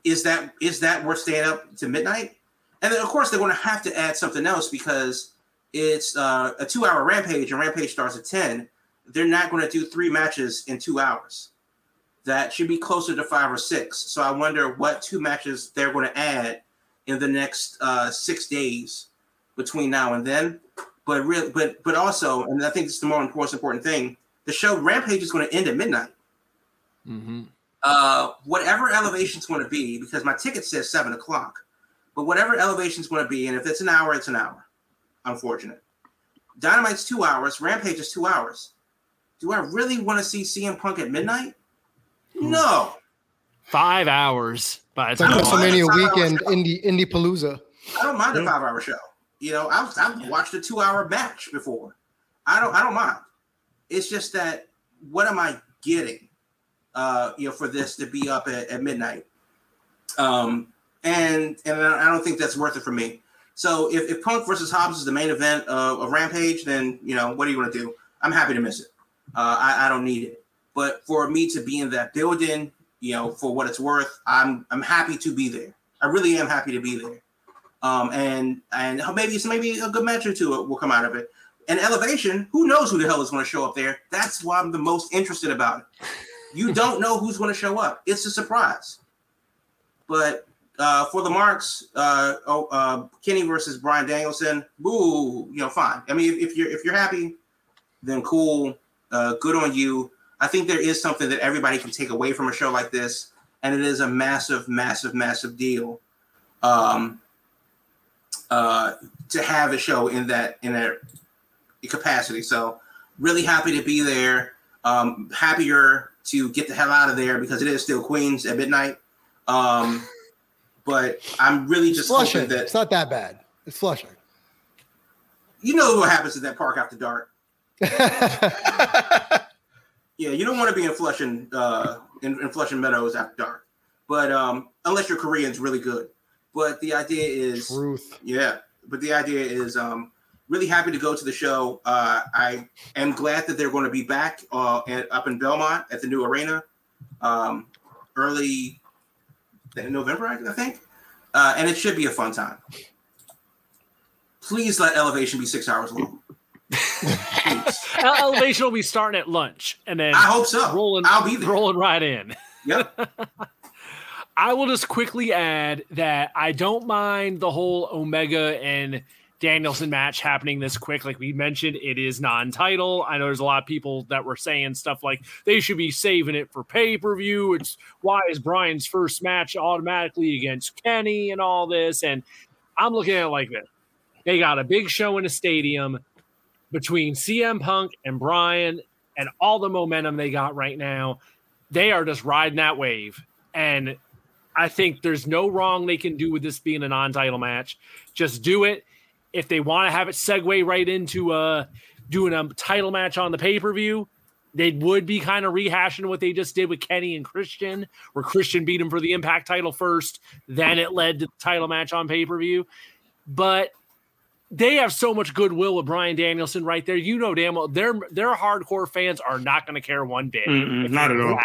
S4: is that is that worth staying up to midnight? And then of course they're going to have to add something else because it's uh, a two-hour Rampage and Rampage starts at ten. They're not going to do three matches in two hours. That should be closer to five or six. So I wonder what two matches they're going to add in the next uh, six days between now and then. But real, but but also, and I think this is the more important important thing. The show Rampage is going to end at midnight. Mm-hmm. Uh, whatever elevation is going to be, because my ticket says seven o'clock, but whatever elevation is going to be, and if it's an hour, it's an hour. Unfortunate. Dynamite's two hours. Rampage is two hours. Do I really want to see CM Punk at midnight? No.
S3: Five hours. But
S5: it's like WrestleMania weekend, Indie Indie Palooza.
S4: I don't mind a five hour show. You know, I've, I've watched a two hour match before. I don't I don't mind. It's just that what am I getting? Uh, you know, for this to be up at, at midnight. Um, and and I don't think that's worth it for me. So if, if Punk versus Hobbs is the main event of, of Rampage, then you know what are you going to do? I'm happy to miss it. Uh, I, I don't need it. But for me to be in that building, you know, for what it's worth, I'm I'm happy to be there. I really am happy to be there. Um, and and maybe it's maybe a good match or two will come out of it. And elevation, who knows who the hell is going to show up there? That's why I'm the most interested about it. You don't know who's going to show up. It's a surprise. But uh, for the marks, uh, oh, uh, Kenny versus Brian Danielson. Boo, you know, fine. I mean, if, if you're if you're happy, then cool. Uh, good on you. I think there is something that everybody can take away from a show like this, and it is a massive, massive, massive deal um, uh, to have a show in that in that capacity. So, really happy to be there. Um, happier to get the hell out of there because it is still Queens at midnight. Um, but I'm really just
S5: Flushing.
S4: hoping that
S5: it's not that bad. It's Flushing.
S4: You know what happens in that park after dark. (laughs) Yeah, you don't want to be in Flushing, uh, in, in Flushing Meadows after dark, but um, unless your Korean's really good. But the idea is
S5: truth.
S4: Yeah, but the idea is um, really happy to go to the show. Uh, I am glad that they're going to be back uh, and up in Belmont at the new arena, um, early in November, I think, uh, and it should be a fun time. Please let Elevation be six hours long. (laughs) (laughs)
S3: Elevation will be starting at lunch, and then
S4: I hope so.
S3: Rolling,
S4: I'll be there.
S3: rolling right in.
S4: Yep. (laughs)
S3: I will just quickly add that I don't mind the whole Omega and Danielson match happening this quick. Like we mentioned, it is non-title. I know there's a lot of people that were saying stuff like they should be saving it for pay-per-view. It's why is Brian's first match automatically against Kenny and all this? And I'm looking at it like this. They got a big show in a stadium between CM Punk and Brian and all the momentum they got right now, they are just riding that wave. And I think there's no wrong they can do with this being a non-title match. Just do it. If they want to have it segue right into uh doing a title match on the pay-per-view, they would be kind of rehashing what they just did with Kenny and Christian, where Christian beat him for the Impact title first, then it led to the title match on pay-per-view. But they have so much goodwill with Brian Danielson right there. You know damn well their their hardcore fans are not going to care one bit.
S2: not at all.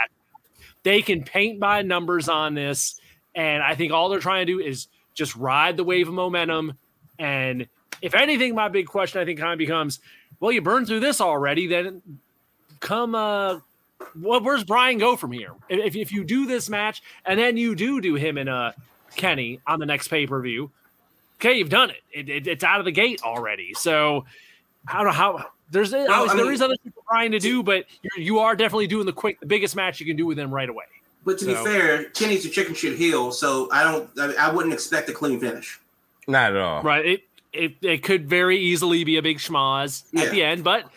S3: They can paint by numbers on this, and I think all they're trying to do is just ride the wave of momentum. And if anything, my big question I think kind of becomes, well, you burned through this already, then come uh well, where's Brian go from here? If, if you do this match and then you do do him and uh Kenny on the next pay per view, okay, you've done it. It, it. It's out of the gate already. So I don't know how there's well, I mean, is other people trying to do, but you're, you are definitely doing the quick, the biggest match you can do with them right away.
S4: But to so. be fair, Kenny's a chicken shit heel, so I don't. I, I wouldn't expect a clean finish.
S1: Not at all.
S3: Right. It it, it could very easily be a big schmoz yeah. at the end, but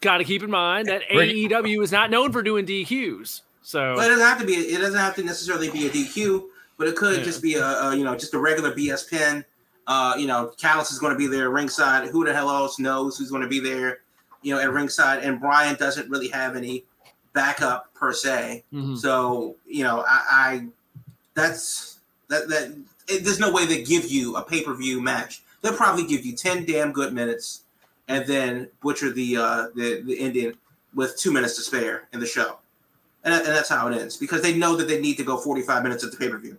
S3: got to keep in mind that AEW is not known for doing DQs. So
S4: well, it doesn't have to be. It doesn't have to necessarily be a DQ, but it could yeah. just be a, a, you know just a regular BS pin uh, you know, Callis is going to be there ringside. Who the hell else knows who's going to be there, you know, at ringside? And Brian doesn't really have any backup per se. Mm-hmm. So, you know, I, I that's that that it, there's no way they give you a pay per view match. They'll probably give you ten damn good minutes, and then butcher the uh, the the Indian with two minutes to spare in the show, and, and that's how it ends because they know that they need to go 45 minutes at the pay per view.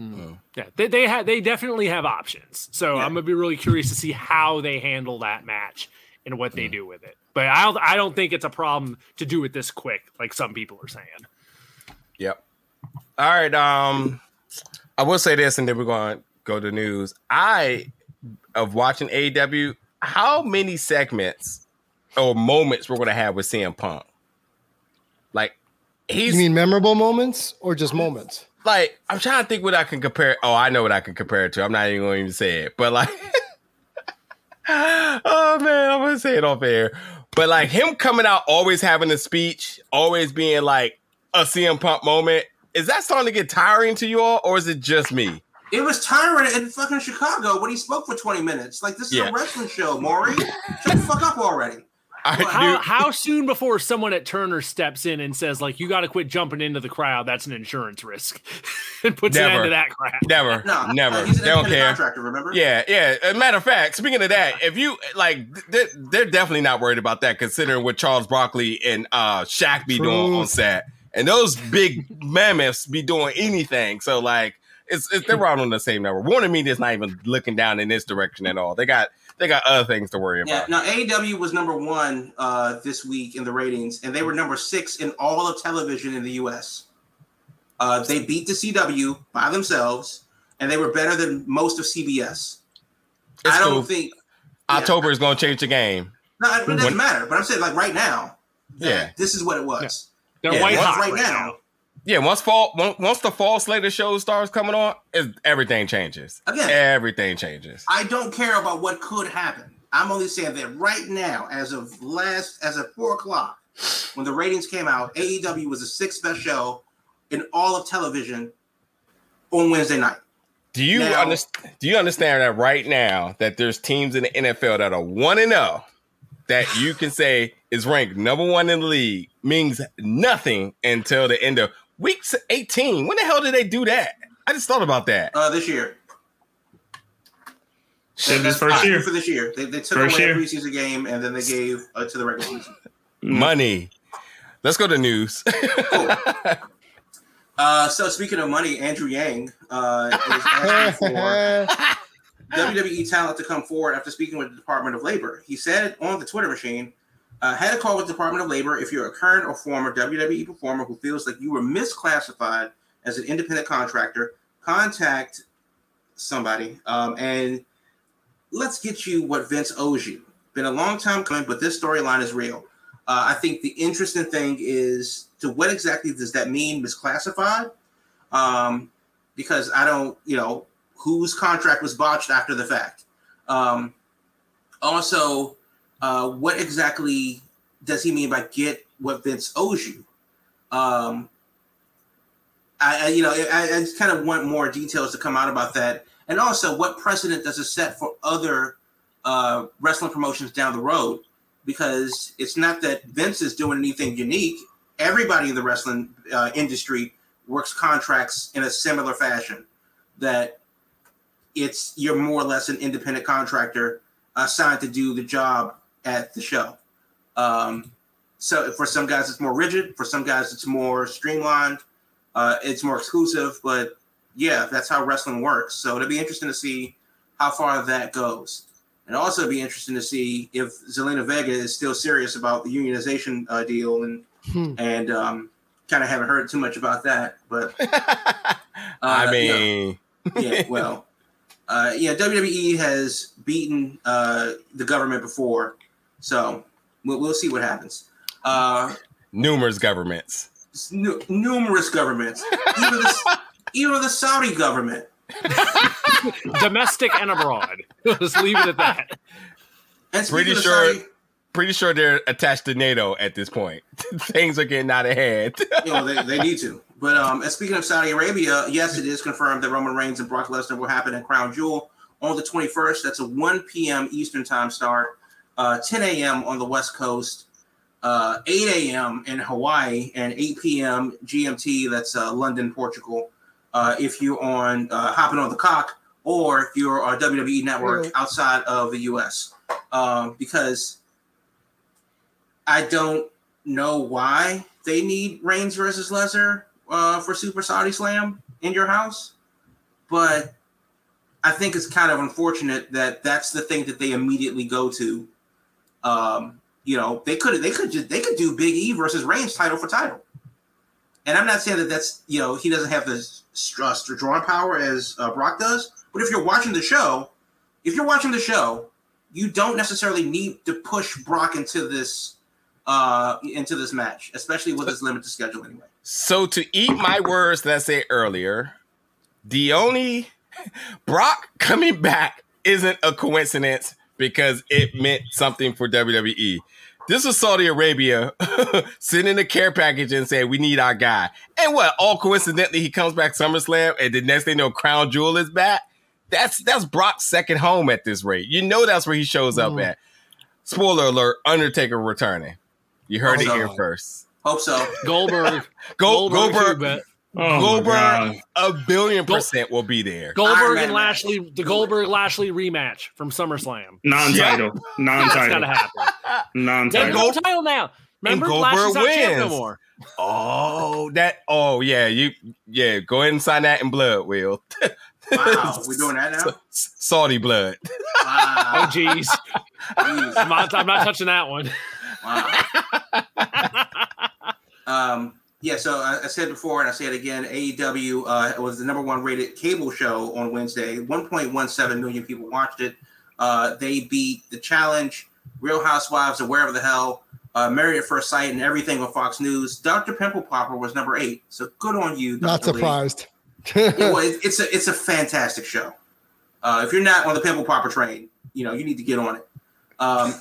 S3: Mm-hmm. Yeah, they they have they definitely have options. So yeah. I'm gonna be really curious to see how they handle that match and what they mm. do with it. But I don't I don't think it's a problem to do it this quick, like some people are saying.
S1: Yep. All right. Um, I will say this, and then we're going to go to news. I of watching AEW. How many segments or moments we're to have with CM Punk? Like, he's.
S5: You mean memorable moments or just moments?
S1: Like, I'm trying to think what I can compare. Oh, I know what I can compare it to. I'm not even going to even say it, but like. (laughs) oh man, I'm gonna say it off air. But like him coming out, always having a speech, always being like a CM Punk moment. Is that starting to get tiring to you all, or is it just me?
S4: It was tiring in fucking Chicago when he spoke for 20 minutes. Like, this is yeah. a wrestling show, Maury. Shut the fuck up already.
S3: Well, how, how soon before someone at Turner steps in and says, like, you got to quit jumping into the crowd? That's an insurance risk, (laughs) and puts never, an end to that crap.
S1: Never, no, never. Uh, they don't care. Contractor, remember? Yeah, yeah. As matter of fact, speaking of that, if you like, they're, they're definitely not worried about that, considering what Charles Barkley and uh Shaq be True. doing on set, and those big mammoths be doing anything. So like, it's, it's they're all on the same number. Warner Media's not even looking down in this direction at all. They got they got other things to worry about.
S4: Yeah, now AEW was number one uh, this week in the ratings, and they were number six in all of television in the U.S. Uh, they beat the CW by themselves, and they were better than most of CBS. It's I don't cool. think
S1: October yeah, is going to change the game.
S4: No, it doesn't when, matter. But I'm saying, like right now, yeah, this is what it was.
S3: Yeah. They're yeah, white hot right, right now.
S1: Yeah, once fall once the fall slate of shows starts coming on, everything changes. Again, everything changes.
S4: I don't care about what could happen. I'm only saying that right now, as of last, as of four o'clock, when the ratings came out, AEW was the sixth best show in all of television on Wednesday night.
S1: Do you now, understand? Do you understand that right now that there's teams in the NFL that are one and zero oh that you can say is ranked number one in the league means nothing until the end of Week 18. When the hell did they do that? I just thought about that.
S4: Uh, this year.
S2: Shit, this first year
S4: for this year. They, they took first away year. a preseason game and then they gave uh, to the regular season.
S1: Money. Let's go to news. (laughs) cool.
S4: uh, so speaking of money, Andrew Yang uh, is asking for (laughs) WWE talent to come forward after speaking with the Department of Labor. He said on the Twitter machine, uh, had a call with the Department of Labor if you're a current or former WWE performer who feels like you were misclassified as an independent contractor. Contact somebody um, and let's get you what Vince owes you. Been a long time coming, but this storyline is real. Uh, I think the interesting thing is to what exactly does that mean, misclassified? Um, because I don't, you know, whose contract was botched after the fact. Um, also, uh, what exactly does he mean by get what Vince owes you? Um, I, I you know, I, I, just kind of want more details to come out about that, and also what precedent does it set for other uh, wrestling promotions down the road? Because it's not that Vince is doing anything unique. Everybody in the wrestling uh, industry works contracts in a similar fashion. That it's you're more or less an independent contractor assigned to do the job at the show. Um, so for some guys, it's more rigid. For some guys, it's more streamlined. Uh, it's more exclusive. But yeah, that's how wrestling works. So it'll be interesting to see how far that goes. And also be interesting to see if Zelina Vega is still serious about the unionization uh, deal and hmm. and um, kind of haven't heard too much about that. But (laughs)
S1: uh, I mean,
S4: you know, yeah, well, uh, yeah, WWE has beaten uh, the government before, so we'll, we'll see what happens. Uh,
S1: numerous governments.
S4: N- numerous governments. Even the, (laughs) even the Saudi government.
S3: Domestic and abroad. (laughs) Let's leave it at that.
S1: And pretty sure. Saudi, pretty sure they're attached to NATO at this point. (laughs) Things are getting out of hand.
S4: you know, they, they need to. But um, and speaking of Saudi Arabia, yes, it is confirmed that Roman Reigns and Brock Lesnar will happen at Crown Jewel on the 21st. That's a 1 p.m. Eastern time start, uh, 10 a.m. on the West Coast, uh, 8 a.m. in Hawaii, and 8 p.m. GMT. That's uh, London, Portugal. uh, if you're on uh, hopping on the cock or if you're on WWE Network outside of the U.S. Um, because I don't know why they need Reigns versus Lesnar uh, for Super Saudi Slam in your house, but I think it's kind of unfortunate that that's the thing that they immediately go to. Um, you know, they could they could just they could do Big E versus Reigns title for title. And I'm not saying that that's you know he doesn't have the or drawing power as uh, Brock does, but if you're watching the show, if you're watching the show, you don't necessarily need to push Brock into this uh into this match, especially with his limited schedule anyway.
S1: So to eat my words that I said earlier, the only (laughs) Brock coming back isn't a coincidence because it meant something for WWE. This was Saudi Arabia (laughs) sending a care package and saying, We need our guy. And what? All coincidentally, he comes back SummerSlam, and the next thing you know, Crown Jewel is back. That's that's Brock's second home at this rate. You know that's where he shows up mm. at. Spoiler alert, Undertaker returning. You heard Hope it so. here first.
S4: Hope so.
S3: Goldberg. (laughs)
S1: Goldberg. Goldberg. Oh Goldberg, a billion percent will be there.
S3: Goldberg and Lashley, the Goldberg Lashley rematch from SummerSlam.
S2: Non-title, yeah. non-title,
S3: gotta happen. (laughs)
S2: Non-title,
S3: Gold title now. Remember, and Goldberg wins. No more.
S1: Oh, that. Oh, yeah. You, yeah. Go ahead and sign that in blood, Will.
S4: wow, we're doing (laughs) that now.
S1: Saudi blood.
S3: Wow. oh, jeez. I'm not, I'm not touching that one.
S4: Wow. (laughs) um. Yeah, so I, I, said before, and I say it again. AEW uh, was the number one rated cable show on Wednesday. 1.17 million people watched it. Uh, they beat The Challenge, Real Housewives, or wherever the hell, uh, Married at First Sight, and everything on Fox News. Dr. Pimple Popper was number eight. So good on you.
S5: Dr. Not surprised. (laughs)
S4: well, it, it's a it's a fantastic show. Uh, if you're not on the Pimple Popper train, you know you need to get on it. Um,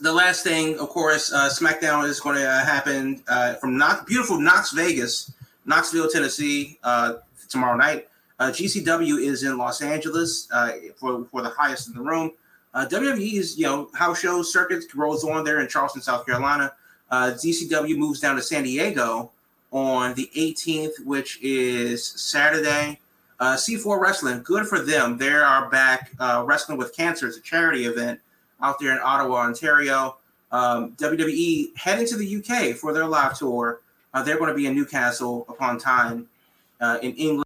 S4: the last thing, of course, uh, SmackDown is going to uh, happen uh, from beautiful Knox Vegas, Knoxville, Tennessee, uh, tomorrow night. Uh, GCW is in Los Angeles uh, for, for the highest in the room. WWE's you know house show circuit rolls on there in Charleston, South Carolina. GCW moves down to San Diego on the 18th, which is Saturday. C4 Wrestling, good for them. They are back wrestling with cancer. It's a charity event out there in Ottawa, Ontario. Um, WWE heading to the UK for their live tour. Uh, they're going to be in Newcastle upon Tyne uh, in England.